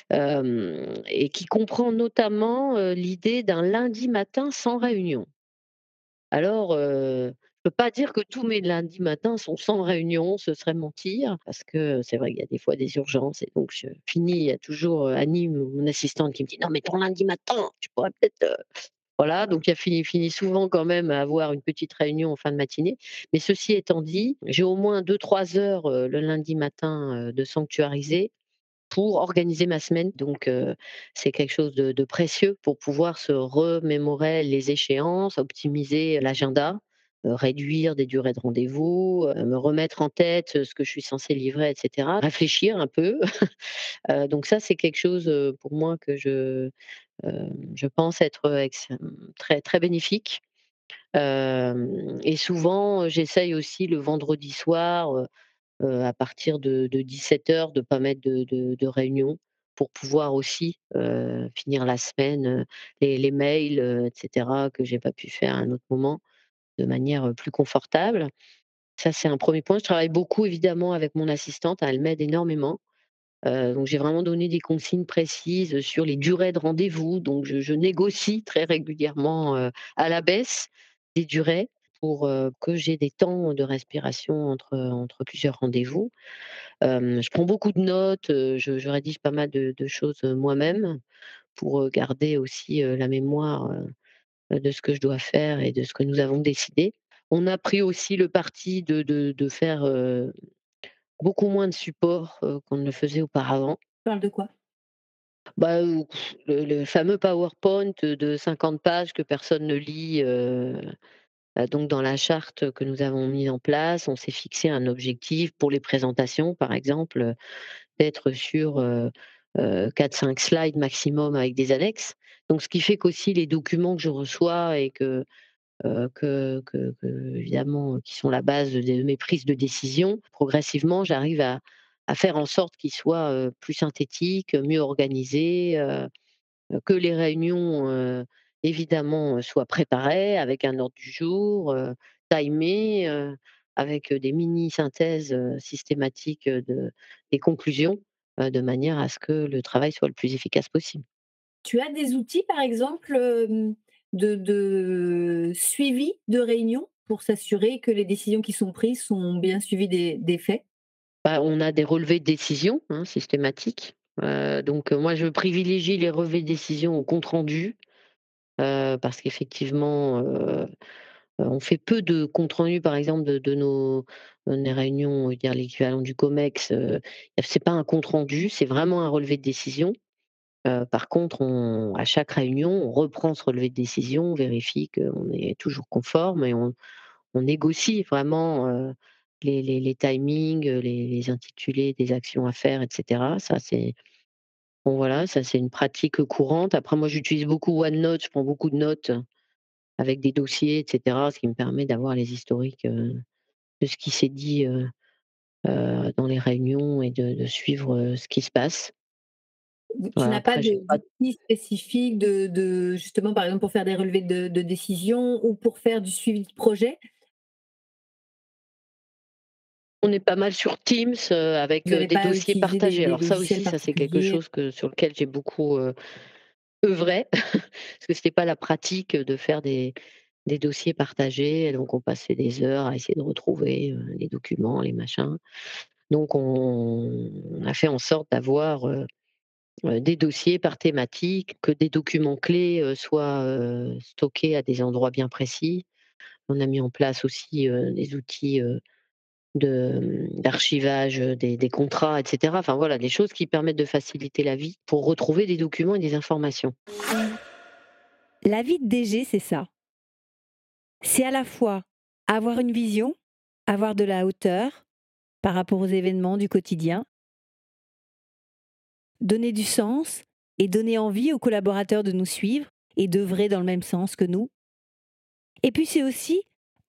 et qui comprend notamment, l'idée d'un lundi matin sans réunion. Alors, je peux pas dire que tous mes lundis matins sont sans réunion, ce serait mentir, parce que c'est vrai qu'il y a des fois des urgences et donc je finis il y a toujours, Annie, mon assistante qui me dit: «Non mais ton lundi matin, tu pourrais peut-être, heu» voilà, donc il a fini souvent quand même à avoir une petite réunion en fin de matinée. Mais ceci étant dit, j'ai au moins deux trois heures, heu, le lundi matin, de sanctuariser pour organiser ma semaine. Donc, c'est quelque chose de de précieux pour pouvoir se remémorer les échéances, optimiser l'agenda, réduire des durées de rendez-vous, heu, me remettre en tête, ce que je suis censée livrer et cetera. Réfléchir un peu. Donc ça, c'est quelque chose, pour moi que je, je pense être, ex très, bénéfique. Et souvent, j'essaye aussi le vendredi soir, à partir de de 17:00 de pas mettre de de réunion pour pouvoir aussi, finir la semaine, les mails, heu, et cetera que j'ai pas pu faire à un autre moment de manière, plus confortable. Ça, c'est un premier point. Je travaille beaucoup évidemment avec mon assistante, elle m'aide énormément. Donc j'ai vraiment donné des consignes précises sur les durées de rendez-vous, donc je négocie très régulièrement, à la baisse des durées pour, que j'ai des temps de respiration entre, plusieurs rendez-vous. Je prends beaucoup de notes, je rédige pas mal de choses, moi-même pour, garder aussi, la mémoire, de ce que je dois faire et de ce que nous avons décidé. On a pris aussi le parti de de de faire, heu, beaucoup moins de supports, heu, qu'on ne le faisait auparavant. Tu parles de quoi? Bah, le le fameux PowerPoint de 50 pages que personne ne lit, heu, donc dans la charte que nous avons mis en place, on s'est fixé un objectif pour les présentations, par exemple, d'être sur, 4-5 slides maximum avec des annexes. Donc ce qui fait qu'aussi les documents que je reçois et que, heu, que évidemment, qui sont la base de mes prises de décision, progressivement, j'arrive à à faire en sorte qu'ils soient, plus synthétiques, mieux organisés, que les réunions, évidemment, soient préparées avec un ordre du jour, timées, avec, des mini synthèses, heu, systématiques, de des conclusions, heu, de manière à ce que le travail soit le plus efficace possible. Tu as des outils, par exemple, de de suivi de réunion pour s'assurer que les décisions qui sont prises sont bien suivies des des faits? Bah, on a des relevés de décision, hein, systématiques, heu, donc moi je privilégie les relevés de décision au compte rendu, heu, parce qu'effectivement, on fait peu de comptes rendus, par exemple, de nos réunions, dire l'équivalent du COMEX, heu, c'est pas un compte rendu, c'est vraiment un relevé de décision. Heu, par contre, on à chaque réunion, on reprend ce relevé de décision, on vérifie qu'on est toujours conforme et on négocie vraiment, heu, les timings, les intitulés des actions à faire et cetera. Ça, c'est voilà, ça c'est une pratique courante. Après moi, j'utilise beaucoup OneNote, je prends beaucoup de notes avec des dossiers et cetera, ce qui me permet d'avoir les historiques, heu, de ce qui s'est dit, heu heu, dans les réunions et de de suivre, ce qui se passe. tu Voilà, n'as pas après de pas d'outils spécifiques de de justement, par exemple, pour faire des relevés de de décision ou pour faire du suivi de projet? On est pas mal sur Teams, avec, des dossiers des partagés. des Alors ça aussi, ça c'est quelque chose que sur lequel j'ai beaucoup, œuvré parce que c'était pas la pratique, de faire des dossiers partagés et donc on passait des heures à essayer de retrouver, heu, les documents, les machins. Donc on a fait en sorte d'avoir, heu heu, des dossiers par thématique, que des documents clés, soient, stockés à des endroits bien précis. On a mis en place aussi, des outils, mmh, d'archivage, heu, des des contrats et cetera. Enfin voilà, des choses qui permettent de faciliter la vie pour retrouver des documents et des informations. La vie de DG, c'est ça. C'est à la fois avoir une vision, avoir de la hauteur par rapport aux événements du quotidien, donner du sens et donner envie aux collaborateurs de nous suivre et d'œuvrer dans le même sens que nous. Et puis c'est aussi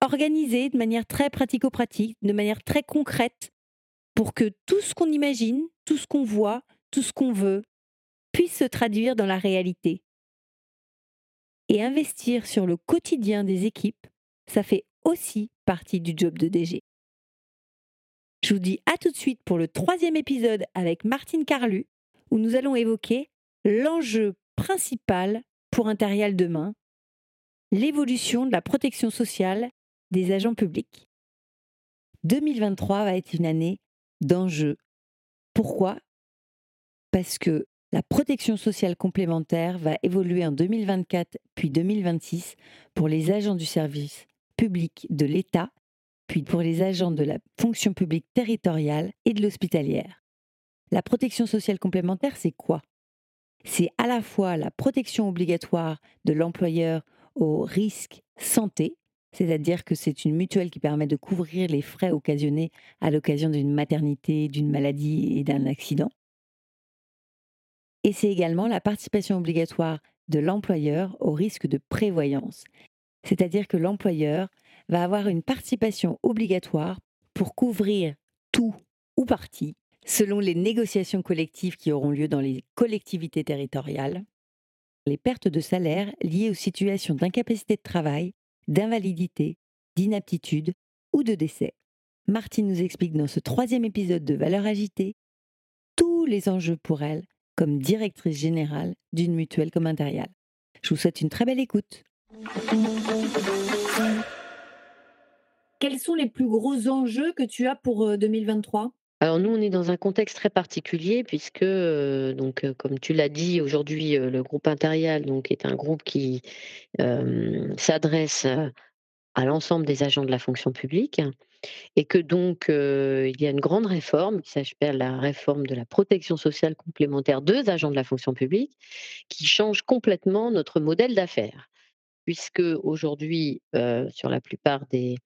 organiser de manière très pratico-pratique, de manière très concrète, pour que tout ce qu'on imagine, tout ce qu'on voit, tout ce qu'on veut, puisse se traduire dans la réalité. Et investir sur le quotidien des équipes, ça fait aussi partie du job de DG. Je vous dis à tout de suite pour le troisième épisode avec Martine Carlu, où nous allons évoquer l'enjeu principal pour Intérial demain, l'évolution de la protection sociale des agents publics. 2023 va être une année d'enjeux. Pourquoi? Parce que la protection sociale complémentaire va évoluer en 2024 puis 2026 pour les agents du service public de l'État, puis pour les agents de la fonction publique territoriale et de l'hospitalière. La protection sociale complémentaire, c'est quoi? C'est à la fois la protection obligatoire de l'employeur au risque santé, c'est-à-dire que c'est une mutuelle qui permet de couvrir les frais occasionnés à l'occasion d'une maternité, d'une maladie et d'un accident. Et c'est également la participation obligatoire de l'employeur au risque de prévoyance, c'est-à-dire que l'employeur va avoir une participation obligatoire pour couvrir tout ou partie selon les négociations collectives qui auront lieu dans les collectivités territoriales, les pertes de salaire liées aux situations d'incapacité de travail, d'invalidité, d'inaptitude ou de décès. Martine nous explique dans ce troisième épisode de Valeurs agitées tous les enjeux pour elle comme directrice générale d'une mutuelle comme Intérial. Je vous souhaite une très belle écoute. Quels sont les plus gros enjeux que tu as pour, heu, 2023? Alors nous, on est dans un contexte très particulier puisque, heu, donc, heu, comme tu l'as dit aujourd'hui, heu, le groupe Impérial donc est un groupe qui, s'adresse, à l'ensemble des agents de la fonction publique et que donc, il y a une grande réforme qui s'appelle la réforme de la protection sociale complémentaire des agents de la fonction publique, qui change complètement notre modèle d'affaires. Puisque aujourd'hui, sur la plupart des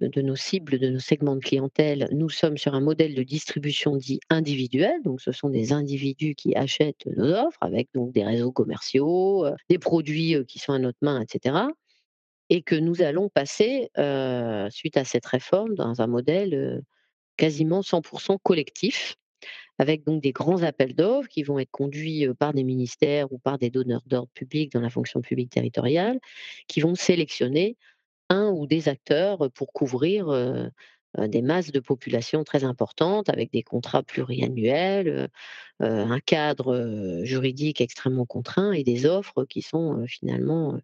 de nos cibles, de nos segments de clientèle, nous sommes sur un modèle de distribution dit individuel. Donc, ce sont des individus qui achètent nos offres avec donc des réseaux commerciaux, heu, des produits, heu, qui sont à notre main, et cetera. Et que nous allons passer, heu, suite à cette réforme, dans un modèle, quasiment 100% collectif, avec donc des grands appels d'offres qui vont être conduits, par des ministères ou par des donneurs d'ordre publics dans la fonction publique territoriale, qui vont sélectionner un ou des acteurs pour couvrir, des masses de population très importantes avec des contrats pluriannuels, un cadre, juridique extrêmement contraint et des offres qui sont, finalement,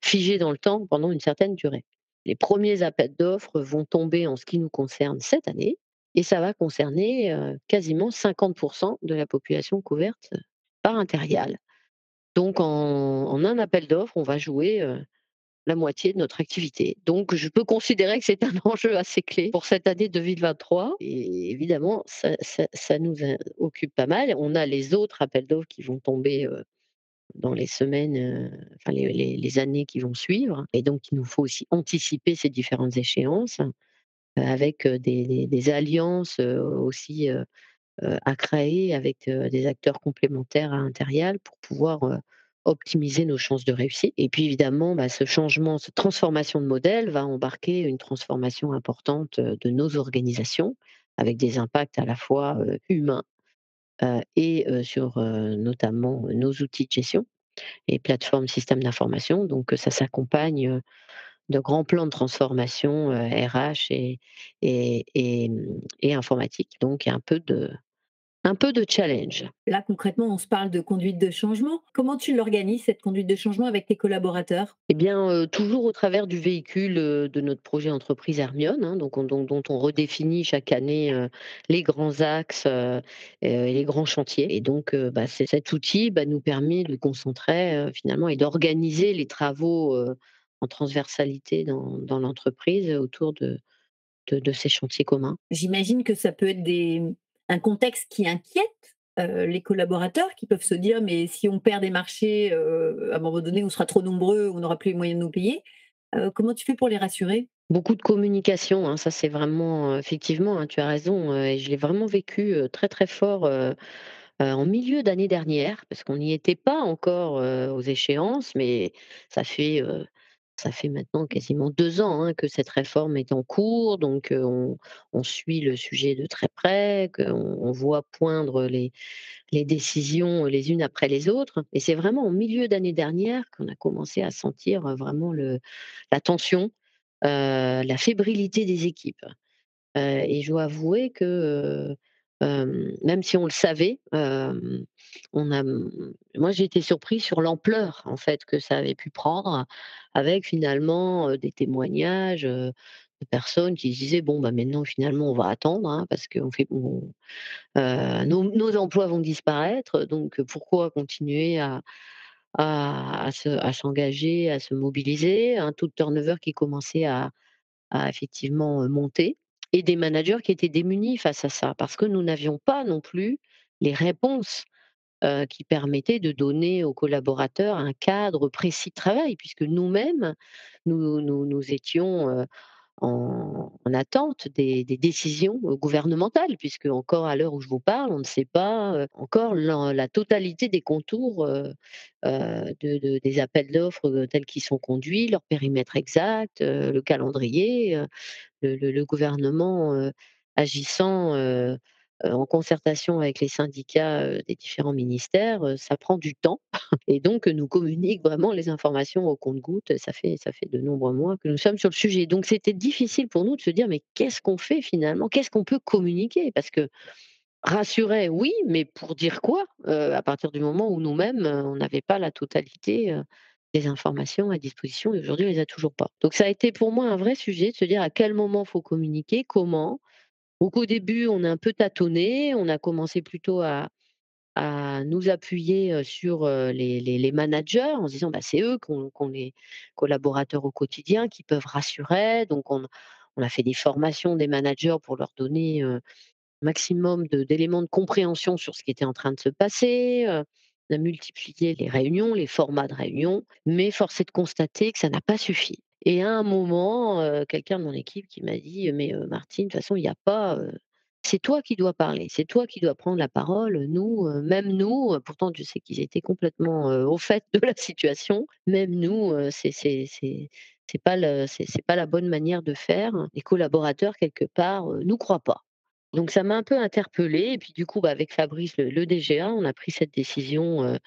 figées dans le temps pendant une certaine durée. Les premiers appels d'offres vont tomber en ce qui nous concerne cette année et ça va concerner, quasiment 50% de la population couverte par Impérial. Donc en un appel d'offres, on va jouer, la moitié de notre activité. Donc je peux considérer que c'est un enjeu assez clé pour cette année 2023 et évidemment ça nous in occupe pas mal. On a les autres appels d'offres qui vont tomber, heu, dans les semaines, heu, enfin les années qui vont suivre et donc il nous faut aussi anticiper ces différentes échéances, avec, des alliances, aussi, à créer avec, des acteurs complémentaires à Impérial pour pouvoir, optimiser nos chances de réussite et puis évidemment, bah, ce changement, cette transformation de modèle va embarquer une transformation importante, de nos organisations avec des impacts à la fois, humains et sur, notamment nos outils de gestion et plateformes systèmes d'information. Donc, ça s'accompagne, de grands plans de transformation, RH et et et mmh et informatique. Donc il y a un peu de un peu de challenge. Là, concrètement, on se parle de conduite de changement. Comment tu l'organises, cette conduite de changement avec tes collaborateurs? Eh bien, heu, toujours au travers du véhicule, heu, de notre projet entreprise Hermione, hein, donc on dont dont on redéfinit chaque année, heu, les grands axes, et les grands chantiers et donc, bah, cet outil, bah, nous permet de concentrer, finalement et d'organiser les travaux, en transversalité dans dans l'entreprise autour de de de ces chantiers communs. J'imagine que ça peut être des un contexte qui inquiète, heu, les collaborateurs qui peuvent se dire: «Mais si on perd des marchés, heu, à un moment donné, on sera trop nombreux, on n'aura plus les moyens de nous payer». Heu, comment tu fais pour les rassurer? Beaucoup de communication, hein, ça c'est vraiment, effectivement, hein, tu as raison, et je l'ai vraiment vécu, très, très fort, en milieu d'année dernière parce qu'on n'y était pas encore, aux échéances, mais ça fait, ça fait maintenant quasiment 2 ans, hein, que cette réforme est en cours. Donc, on suit le sujet de très près, qu'on on voit poindre les décisions les unes après les autres et c'est vraiment en milieu d'année dernière qu'on a commencé à sentir, vraiment la tension, la fébrilité des équipes. Et je dois avouer que, même si on le savait, moi j'ai été surprise sur l'ampleur en fait que ça avait pu prendre avec finalement, des témoignages, de personnes qui disaient: «Bon, bah, maintenant finalement on va attendre, hein, parce qu'on fait nos emplois vont disparaître, donc pourquoi continuer à à à se à s'engager, à se mobiliser?» un taux de turnover qui commençait à effectivement, monter et des managers qui étaient démunis face à ça. Parce que nous n'avions pas non plus les réponses, qui permettaient de donner aux collaborateurs un cadre précis de travail puisque nous-mêmes, nous nous étions, en en attente des décisions, gouvernementales puisque encore à l'heure où je vous parle, on ne sait pas, encore la totalité des contours, des appels d'offres, tels qu'ils sont conduits, leur périmètre exact, le calendrier, le gouvernement, agissant, en concertation avec les syndicats, des différents ministères, ça prend du temps et donc nous communique vraiment les informations au compte-gouttes. Ça fait ça fait de nombreux mois que nous sommes sur le sujet. Donc c'était difficile pour nous de se dire: «Mais qu'est-ce qu'on fait finalement? Qu'est-ce qu'on peut communiquer?» parce que rassurer, oui, mais pour dire quoi? À partir du moment où nous-mêmes, on n'avait pas la totalité, des informations à disposition et aujourd'hui on les a toujours pas. Donc ça a été pour moi un vrai sujet de se dire: «À quel moment faut communiquer? Comment?» Donc au début, on a un peu tâtonné, on a commencé plutôt à nous appuyer, sur, les managers en se disant: «Bah, c'est eux ont les collaborateurs au quotidien, qui peuvent rassurer». Donc on a fait des formations des managers pour leur donner, heu, maximum d'éléments de compréhension sur ce qui était en train de se passer, on a multiplié les réunions, les formats de réunions, mais force est de constater que ça n'a pas suffi et à un moment, quelqu'un de mon équipe qui m'a dit: «Mais, Martine, de toute façon, il y a pas, c'est toi qui dois parler, c'est toi qui dois prendre la parole, nous, même nous», pourtant Dieu sait qu'ils étaient complètement, au fait de la situation. «Même nous, c'est c'est pas le pas la bonne manière de faire. Les collaborateurs quelque part, nous croient pas». Donc ça m'a un peu interpellée et puis du coup, bah, avec Fabrice, le le DGA, on a pris cette décision,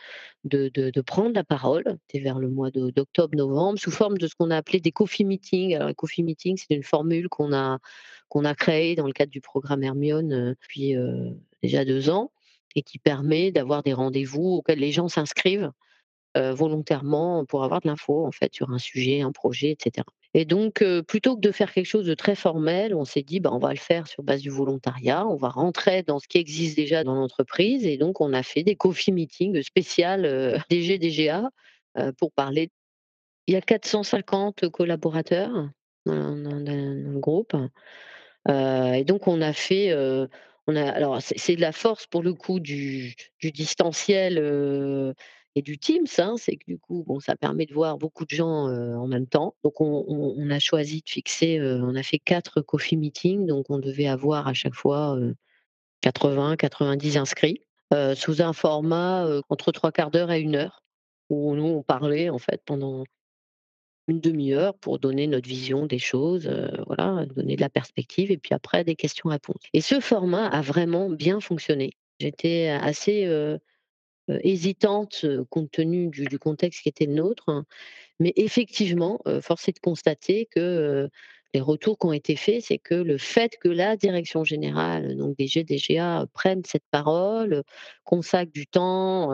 de prendre la parole. Vers le mois d'octobre-novembre sous forme de ce qu'on a appelé des coffee meetings. Alors les coffee meetings, c'est une formule qu'on a qu'on a créée dans le cadre du programme Hermione, depuis, déjà 2 ans et qui permet d'avoir des rendez-vous auxquels les gens s'inscrivent, volontairement pour avoir de l'info en fait sur un sujet, un projet et cetera et donc, plutôt que de faire quelque chose de très formel, on s'est dit: «Bah, on va le faire sur base du volontariat, on va rentrer dans ce qui existe déjà dans l'entreprise» et donc on a fait des coffee meetings spécial, heu, DG, DGA, pour parler. Il y a 450 collaborateurs dans dans le groupe, et donc on a fait, alors c'est de la force pour le coup du distanciel, et du Teams, hein. C'est que du coup, bon, ça permet de voir beaucoup de gens, en même temps. Donc on a choisi de fixer, on a fait 4 coffee meetings, donc on devait avoir à chaque fois, heu, 80-90 inscrits, sous un format, entre 3/4 d'heure et 1 heure où nous on parlait en fait pendant 1/2 heure pour donner notre vision des choses, voilà, donner de la perspective et puis après des questions-réponses et ce format a vraiment bien fonctionné. J'étais assez, hésitante, heu, compte tenu du contexte qui était le nôtre. hein. Mais effectivement, heu, force est de constater que, les retours qui ont été faits, c'est que le fait que la direction générale, donc des GDGA, prenne cette parole, consacre du temps,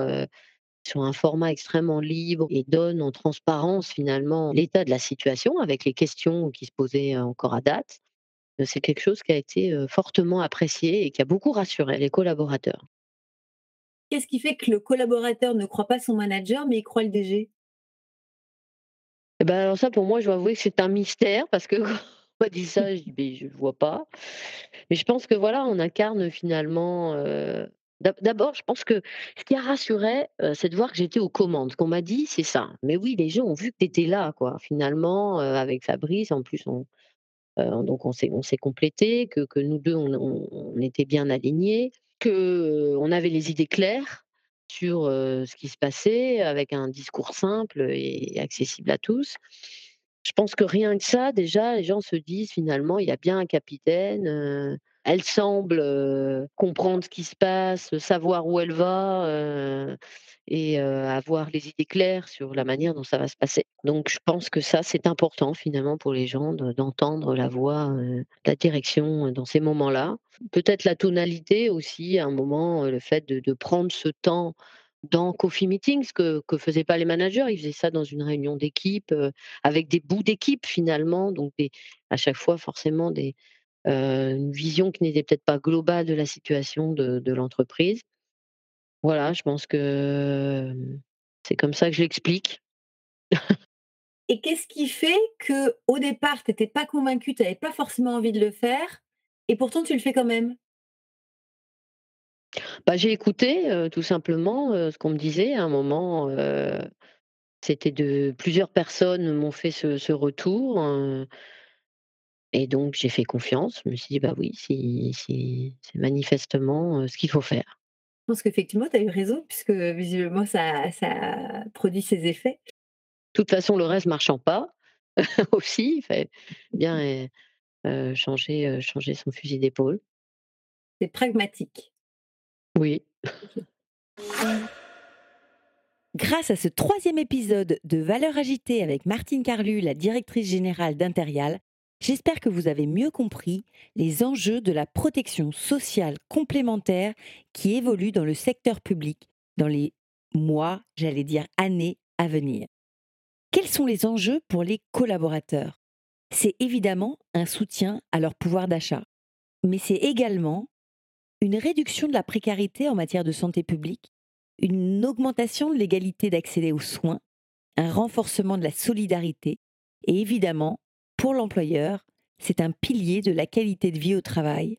sur un format extrêmement libre et donne en transparence finalement l'état de la situation avec les questions qui se posaient, encore à date, c'est quelque chose qui a été, fortement apprécié et qui a beaucoup rassuré les collaborateurs. Qu'est-ce qui fait que le collaborateur ne croit pas son manager, mais il croit le DG? Et ben, alors ça, pour moi, je dois avouer que c'est un mystère parce que quand on m'a dit ça, je dis: «Beh, je ne vois pas». Mais je pense que voilà, on incarne finalement, d'ab d'abord, je pense que ce qui a rassuré, heu, c'est de voir que j'étais aux commandes. Qu'on m'a dit, c'est ça. Mais oui, les gens ont vu que tu étais là, quoi, finalement, heu, avec Fabrice. En plus, on, donc on s'est complétés, que nous 2 on on on était bien alignés, qu'on avait les idées claires sur, ce qui se passait avec un discours simple et accessible à tous. Je pense que rien que ça, déjà, les gens se disent finalement: «Il y a bien un capitaine, elle semble, comprendre ce qui se passe, savoir où elle va, et avoir les idées claires sur la manière dont ça va se passer». Donc je pense que ça, c'est important finalement pour les gens de d'entendre la voix, la direction, dans ces moments-là. Peut-être la tonalité aussi, à un moment, le fait de prendre ce temps dans Coffee Meetings que que faisaient pas les managers. Ils faisaient ça dans une réunion d'équipe, avec des bouts d'équipe finalement, donc à chaque fois forcément des, une vision qui n'était peut-être pas globale de la situation de de l'entreprise. Voilà, je pense que, hem, c'est comme ça que je l'explique. Et qu'est-ce qui fait que au départ, tu étais pas convaincu, tu avais pas forcément envie de le faire et pourtant tu le fais quand même? Bah, j'ai écouté, tout simplement, ce qu'on me disait à un moment, c'était de plusieurs personnes m'ont fait ce ce retour, heu et donc j'ai fait confiance. Je me suis dit: «Bah oui, c'est manifestement, ce qu'il faut faire». Je pense qu'effectivement, tu as eu raison puisque visiblement ça ça produit ses effets. De toute façon, le reste marchant pas aussi, il fallait bien, changer, changer son fusil d'épaule. C'est pragmatique. Oui. Grâce à ce troisième épisode de Valeurs agitées avec Martine Carlu, la directrice générale d'Interial, j'espère que vous avez mieux compris les enjeux de la protection sociale complémentaire qui évolue dans le secteur public dans les mois, j'allais dire années à venir. Quels sont les enjeux pour les collaborateurs? C'est évidemment un soutien à leur pouvoir d'achat, mais c'est également une réduction de la précarité en matière de santé publique, une augmentation de l'égalité d'accès aux soins, un renforcement de la solidarité et évidemment, pour l'employeur, c'est un pilier de la qualité de vie au travail.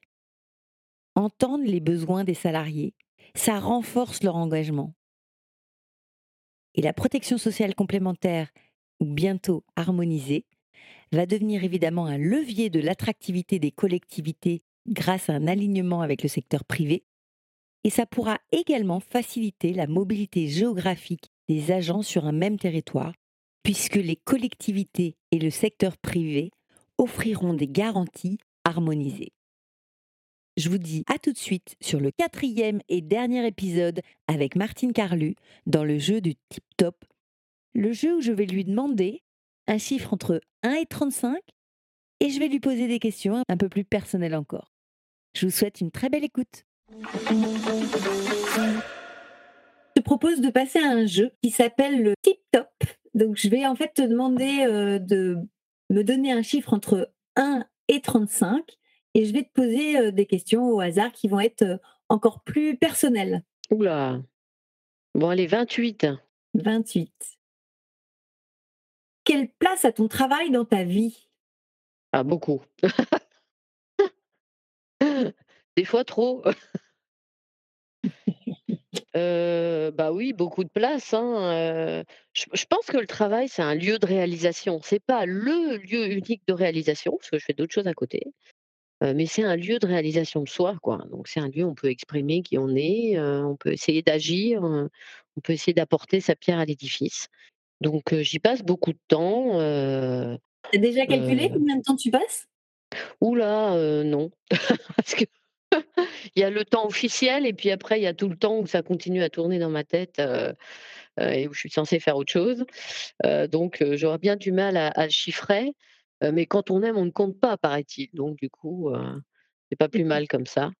Entendre les besoins des salariés, ça renforce leur engagement. Et la protection sociale complémentaire, ou bientôt harmonisée, va devenir évidemment un levier de l'attractivité des collectivités grâce à un alignement avec le secteur privé et ça pourra également faciliter la mobilité géographique des agents sur un même territoire, puisque les collectivités et le secteur privé offriront des garanties harmonisées. Je vous dis à tout de suite sur le quatrième et dernier épisode avec Martine Carlu dans le jeu du Tip Top, le jeu où je vais lui demander un chiffre entre 1 et 35 et je vais lui poser des questions un peu plus personnelles encore. Je vous souhaite une très belle écoute. Je propose de passer à un jeu qui s'appelle le Tip Top. Donc je vais en fait te demander, heu, de me donner un chiffre entre 1 et 35 et je vais te poser, heu, des questions au hasard qui vont être, heu, encore plus personnelles. Ouh là! Bon allez 28. 28. Quelle place a ton travail dans ta vie? Ah beaucoup. Des fois trop. Bah, oui, beaucoup de place, hein, je je pense que le travail, c'est un lieu de réalisation. C'est pas le lieu unique de réalisation, parce que je fais d'autres choses à côté, mais c'est un lieu de réalisation de soi, quoi. Donc c'est un lieu où on peut exprimer qui on est, on peut essayer d'agir, on peut essayer d'apporter sa pierre à l'édifice. Donc j'y passe beaucoup de temps, heu Tu as déjà calculé combien de temps tu passes? heu, non, parce que Il y a le temps officiel et puis après il y a tout le temps où ça continue à tourner dans ma tête, heu heu et où je suis censée faire autre chose. Heu, donc j'aurais bien du mal à à le chiffrer, mais quand on aime, on ne compte pas, paraît-il. Donc du coup, c'est pas plus mal comme ça.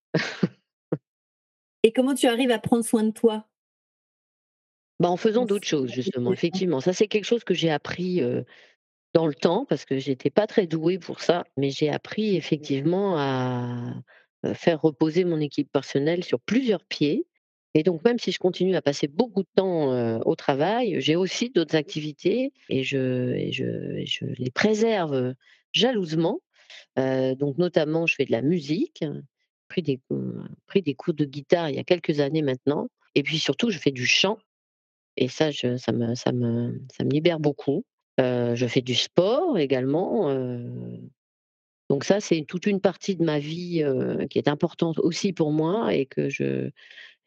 Et comment tu arrives à prendre soin de toi? Bah, en faisant d'autres choses justement, effectivement. Ça, c'est quelque chose que j'ai appris, dans le temps parce que j'étais pas très douée pour ça, mais j'ai appris effectivement à, faire reposer mon équilibre personnel sur plusieurs pieds et donc même si je continue à passer beaucoup de temps, heu, au travail, j'ai aussi d'autres activités et je je je les préserve, jalousement. Heu, donc notamment, je fais de la musique, pris des, pris des cours de guitare il y a quelques années maintenant et puis surtout je fais du chant et ça je ça me ça me ça me libère beaucoup. Je fais du sport également, donc ça, c'est toute une partie de ma vie, qui est importante aussi pour moi et que je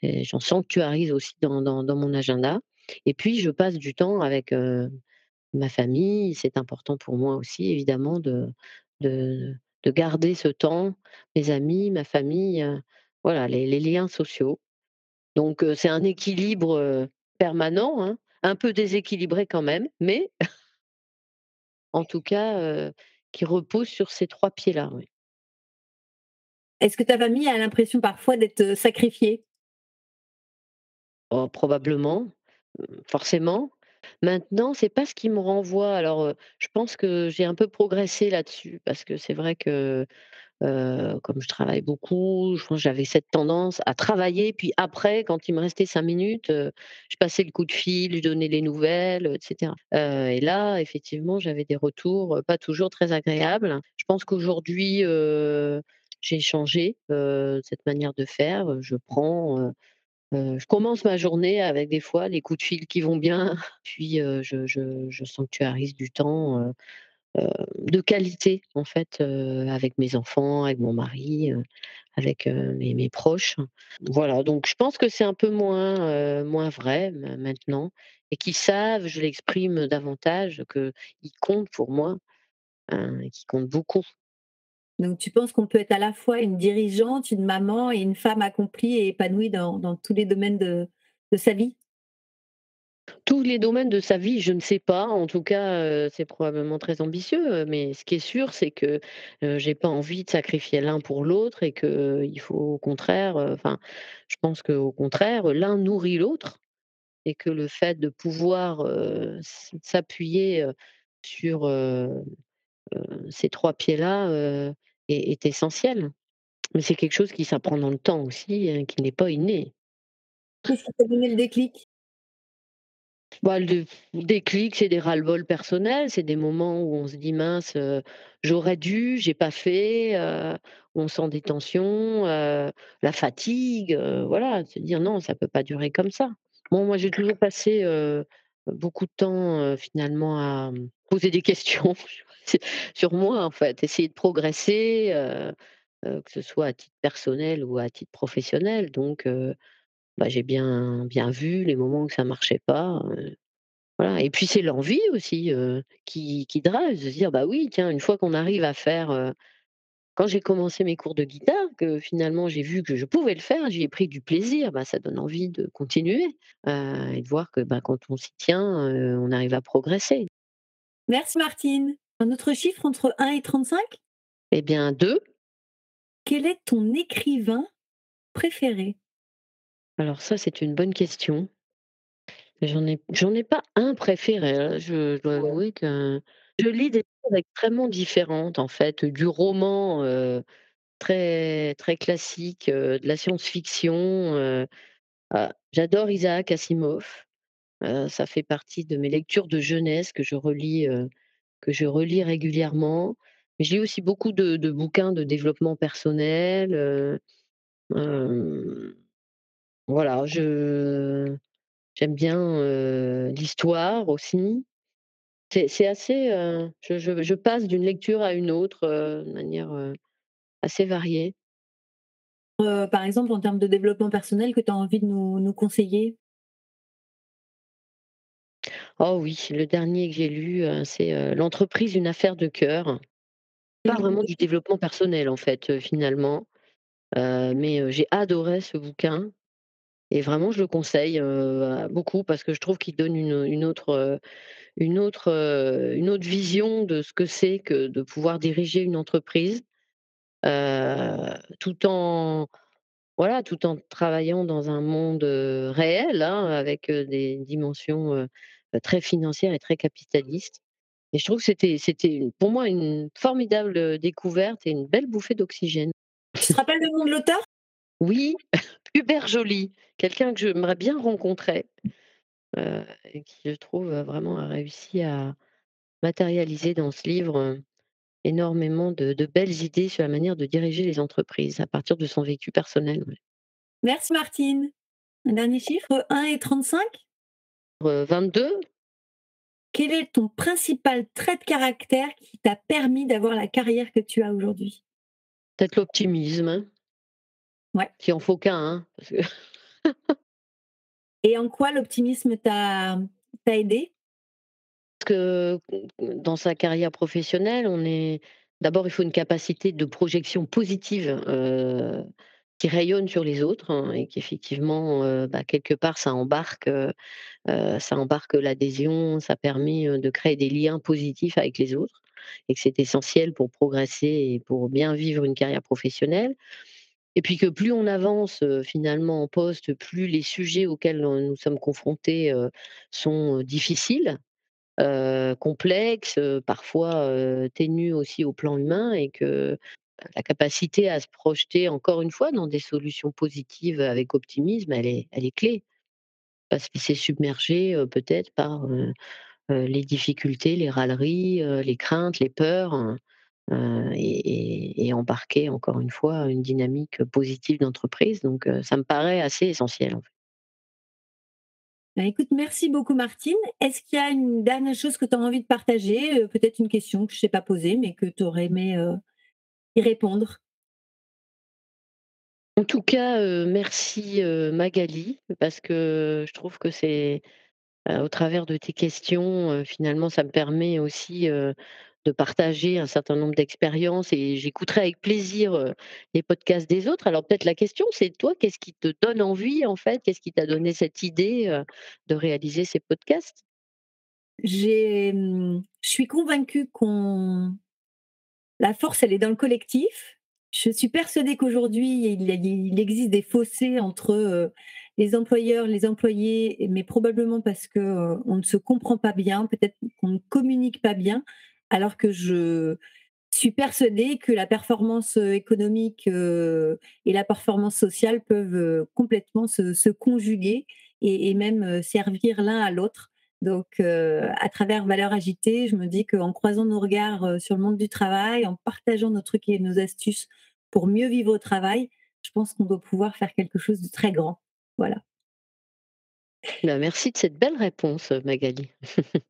j'en sanctuarise aussi dans dans dans mon agenda et puis je passe du temps avec, ma famille. C'est important pour moi aussi évidemment de de de garder ce temps, mes amis, ma famille, voilà les les liens sociaux. Donc c'est un équilibre, permanent, hein, un peu déséquilibré quand même, mais en tout cas, qui repose sur ces 3 pieds-là, oui. Est-ce que ta famille a l'impression parfois d'être, sacrifiée? Oh probablement, mmh, forcément. Maintenant, c'est pas ce qui me renvoie alors, je pense que j'ai un peu progressé là-dessus parce que c'est vrai que, heu, comme je travaille beaucoup, j'avais cette tendance à travailler, puis après, quand il me restait 5 minutes, heu, je passais le coup de fil, je donnais les nouvelles, heu, et cetera. Heu et là, effectivement, j'avais des retours, pas toujours très agréables. Je pense qu'aujourd'hui, j'ai changé, cette manière de faire, je prends, je commence ma journée avec des fois les coups de fil qui vont bien, puis, je sanctuarise du temps, de qualité en fait, heu, avec mes enfants, avec mon mari, heu, avec, mes proches. Voilà, donc je pense que c'est un peu moins, moins vrai ma maintenant et qu'ils savent, je l'exprime davantage, qu'ils comptent pour moi, hein, qu'ils comptent beaucoup. Donc tu penses qu'on peut être à la fois une dirigeante, une maman et une femme accomplie et épanouie dans dans tous les domaines de de sa vie? Tous les domaines de sa vie, je ne sais pas. En tout cas, heu, c'est probablement très ambitieux, heu, mais ce qui est sûr, c'est que, heu, j'ai pas envie de sacrifier l'un pour l'autre et qu'il faut au contraire, heu, enfin, je pense qu'au contraire, l'un nourrit l'autre et que le fait de pouvoir, s'appuyer, sur, ces 3 pieds-là, est essentiel. Mais c'est quelque chose qui s'apprend dans le temps aussi, hein, qui n'est pas inné. Qu'est-ce qui t'a donné le déclic? Bah, le déclic, c'est des ras-le-bol personnels, c'est des moments où on se dit: «Mince, heu, j'aurais dû, j'ai pas fait», où on sent des tensions, heu, la fatigue, voilà, se dire: «Non, ça peut pas durer comme ça». Bon, moi, j'ai toujours passé, beaucoup de temps, finalement à, poser des questions sur moi, en fait, essayer de progresser, que ce soit à titre personnel ou à titre professionnel donc bah, j'ai bien bien vu les moments où ça marchait pas, voilà et puis c'est l'envie aussi, qui qui drive, de se dire: «Bah oui, tiens, une fois qu'on arrive à faire» quand j'ai commencé mes cours de guitare, que finalement j'ai vu que je pouvais le faire, j'y ai pris du plaisir, bah, ça donne envie de continuer, et de voir que, bah, quand on s'y tient, on arrive à progresser. Merci Martine. Un autre chiffre entre un et 35? Eh bien 2. Quel est ton écrivain préféré? Alors ça, c'est une bonne question. J'en ai j'en ai pas un préféré, hein, je dois avouer que je lis des choses extrêmement différentes, en fait, du roman, heu Très très classique, heu, de la science-fiction, heu, ah, j'adore Isaac Asimov, heu, ça fait partie de mes lectures de jeunesse que je relis, heu, que je relis régulièrement. Mais je lis aussi beaucoup de de bouquins de développement personnel, heu, hem, voilà, je j'aime bien, heu, l'histoire aussi. C'est c'est assez, heu, je je je passe d'une lecture à une autre, heu, de manière, heu, assez variée. Heu, par exemple, en termes de développement personnel que tu as envie de nous nous conseiller? Oh oui, le dernier que j'ai lu, heu, c'est, heu, «L'entreprise, une affaire de cœur». Pas vraiment du développement personnel en fait, heu, finalement. Heu, mais heu, j'ai adoré ce bouquin et vraiment je le conseille, beaucoup parce que je trouve qu'il donne une, une autre, une autre, une autre vision de ce que c'est que de pouvoir diriger une entreprise, tout en voilà, tout en travaillant dans un monde, réel, hein, avec, des dimensions, très financières et très capitalistes et je trouve que c'était pour moi une formidable, découverte et une belle bouffée d'oxygène. Tu te rappelles le nom de l'auteur? Oui, Hubert Joly, quelqu'un que j'aimerais bien rencontrer, heu et qui je trouve, vraiment a réussi à matérialiser dans ce livre, heu, énormément de de belles idées sur la manière de diriger les entreprises à partir de son vécu personnel, ouais. Merci Martine. Un dernier chiffre, 1 et 35? Heu, 22 Quel est ton principal trait de caractère qui t'a permis d'avoir la carrière que tu as aujourd'hui? peut-être l'optimisme, hein, Ouais. s'il en faut qu'un, hein, parce que Et en quoi l'optimisme t'a aidé? que dans sa carrière professionnelle, on est d'abord, il faut une capacité de projection positive, qui rayonne sur les autres, hein et qu'effectivement, heu, bah, quelque part ça embarque, ça embarque l'adhésion, ça permet, de créer des liens positifs avec les autres et que c'est essentiel pour progresser et pour bien vivre une carrière professionnelle et puis que plus on avance, finalement en poste, plus les sujets auxquels, nous sommes confrontés, sont, difficiles complexes, parfois, ténus aussi au plan humain et que la capacité à se projeter encore une fois dans des solutions positives avec optimisme, elle est elle est clé. Parce qu'il s'est submergé, peut-être par, les difficultés, les râleries, les craintes, les peurs, heu heu et embarquer encore une fois une dynamique positive d'entreprise donc heu, ça me paraît assez essentiel, en fait. Bah, écoute, merci beaucoup Martine. Est-ce qu'il y a une dernière chose que tu as envie de partager? Heu, peut-être une question que je t'ai pas posée, mais que tu aurais aimé, y répondre? En tout cas, merci, Magali, parce que je trouve que c'est au travers de tes questions, finalement, ça me permet aussi, de partager un certain nombre d'expériences et j'écouterai avec plaisir, heu, les podcasts des autres. Alors peut-être la question, c'est toi, qu'est-ce qui te donne envie, en fait? Qu'est-ce qui t'a donné cette idée, heu, de réaliser ces podcasts? Mmh, je suis convaincue qu'on la force, elle est dans le collectif. Je suis persuadée qu'aujourd'hui, il existe des fossés entre, heu, les employeurs, les employés, mais probablement parce que, on ne se comprend pas bien, peut-être qu'on ne communique pas bien, alors que je suis persuadée que la performance, économique, et la performance sociale peuvent, complètement se conjuguer et même, servir l'un à l'autre. Donc, à travers Valeurs agitées, je me dis qu'en croisant nos regards, sur le monde du travail, en partageant nos trucs et nos astuces pour mieux vivre au travail, je pense qu'on doit pouvoir faire quelque chose de très grand. Voilà. Bah, merci de cette belle réponse, Magali.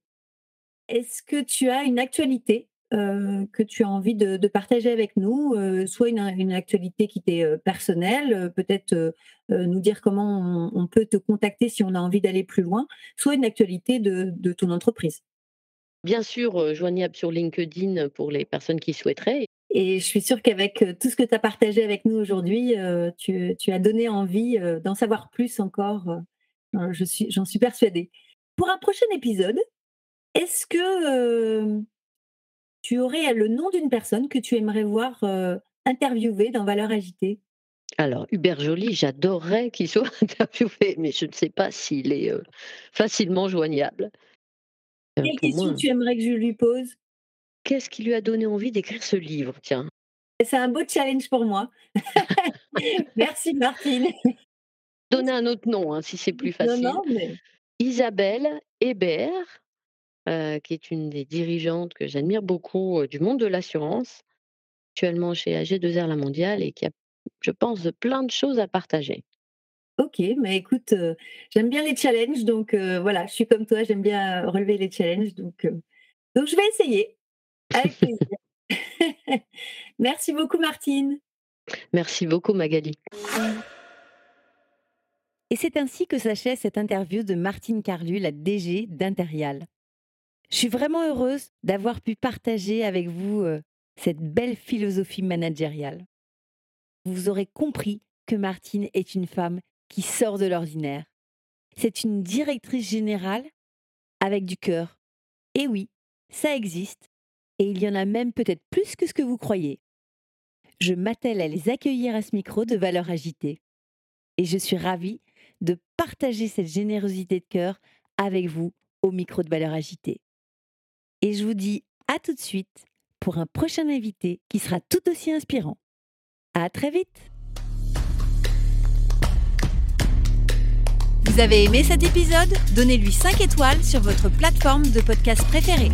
Est-ce que tu as une actualité, que tu as envie de de partager avec nous? Soit une une actualité qui t'est, personnelle, peut-être, nous dire comment on on peut te contacter si on a envie d'aller plus loin, soit une actualité de de ton entreprise? Bien sûr, joignable sur LinkedIn pour les personnes qui souhaiteraient. Et je suis sûre qu'avec, tout ce que tu as partagé avec nous aujourd'hui, tu tu as donné envie, d'en savoir plus encore, je suis j'en suis persuadée. Pour un prochain épisode, est-ce que, tu aurais le nom d'une personne que tu aimerais voir, interviewée dans Valeurs agitées? Alors Hubert Joly, j'adorerais qu'il soit interviewé, mais je ne sais pas s'il est, facilement joignable. Heu, Quelle question moi tu aimerais que je lui pose? Qu'est-ce qui lui a donné envie d'écrire ce livre, tiens? C'est un beau challenge pour moi. Merci Martine. Donner un autre nom, hein, si c'est plus Non, facile. non, mais Isabelle Hébert, heu, qui est une des dirigeantes que j'admire beaucoup, heu, du monde de l'assurance, actuellement chez AG2R La Mondiale et qui a, je pense, plein de choses à partager. OK, mais écoute, heu, j'aime bien les challenges donc voilà, je suis comme toi, j'aime bien, relever les challenges donc donc je vais essayer, avec plaisir. Merci beaucoup Martine. Merci beaucoup Magali. Et c'est ainsi que s'achève cette interview de Martine Carlu, la DG d'Interial. Je suis vraiment heureuse d'avoir pu partager avec vous euh, cette belle philosophie managériale. vous aurez compris que Martine est une femme qui sort de l'ordinaire. C'est une directrice générale avec du cœur. Et oui, ça existe. Et il y en a même peut-être plus que ce que vous croyez. Je m'attelle à les accueillir à ce micro de valeur agitée. Et je suis ravie de partager cette générosité de cœur avec vous au micro de valeur agitée. Et je vous dis à tout de suite pour un prochain invité qui sera tout aussi inspirant. À très vite Vous avez aimé cet épisode? Donnez-lui 5 étoiles sur votre plateforme de podcast préférée.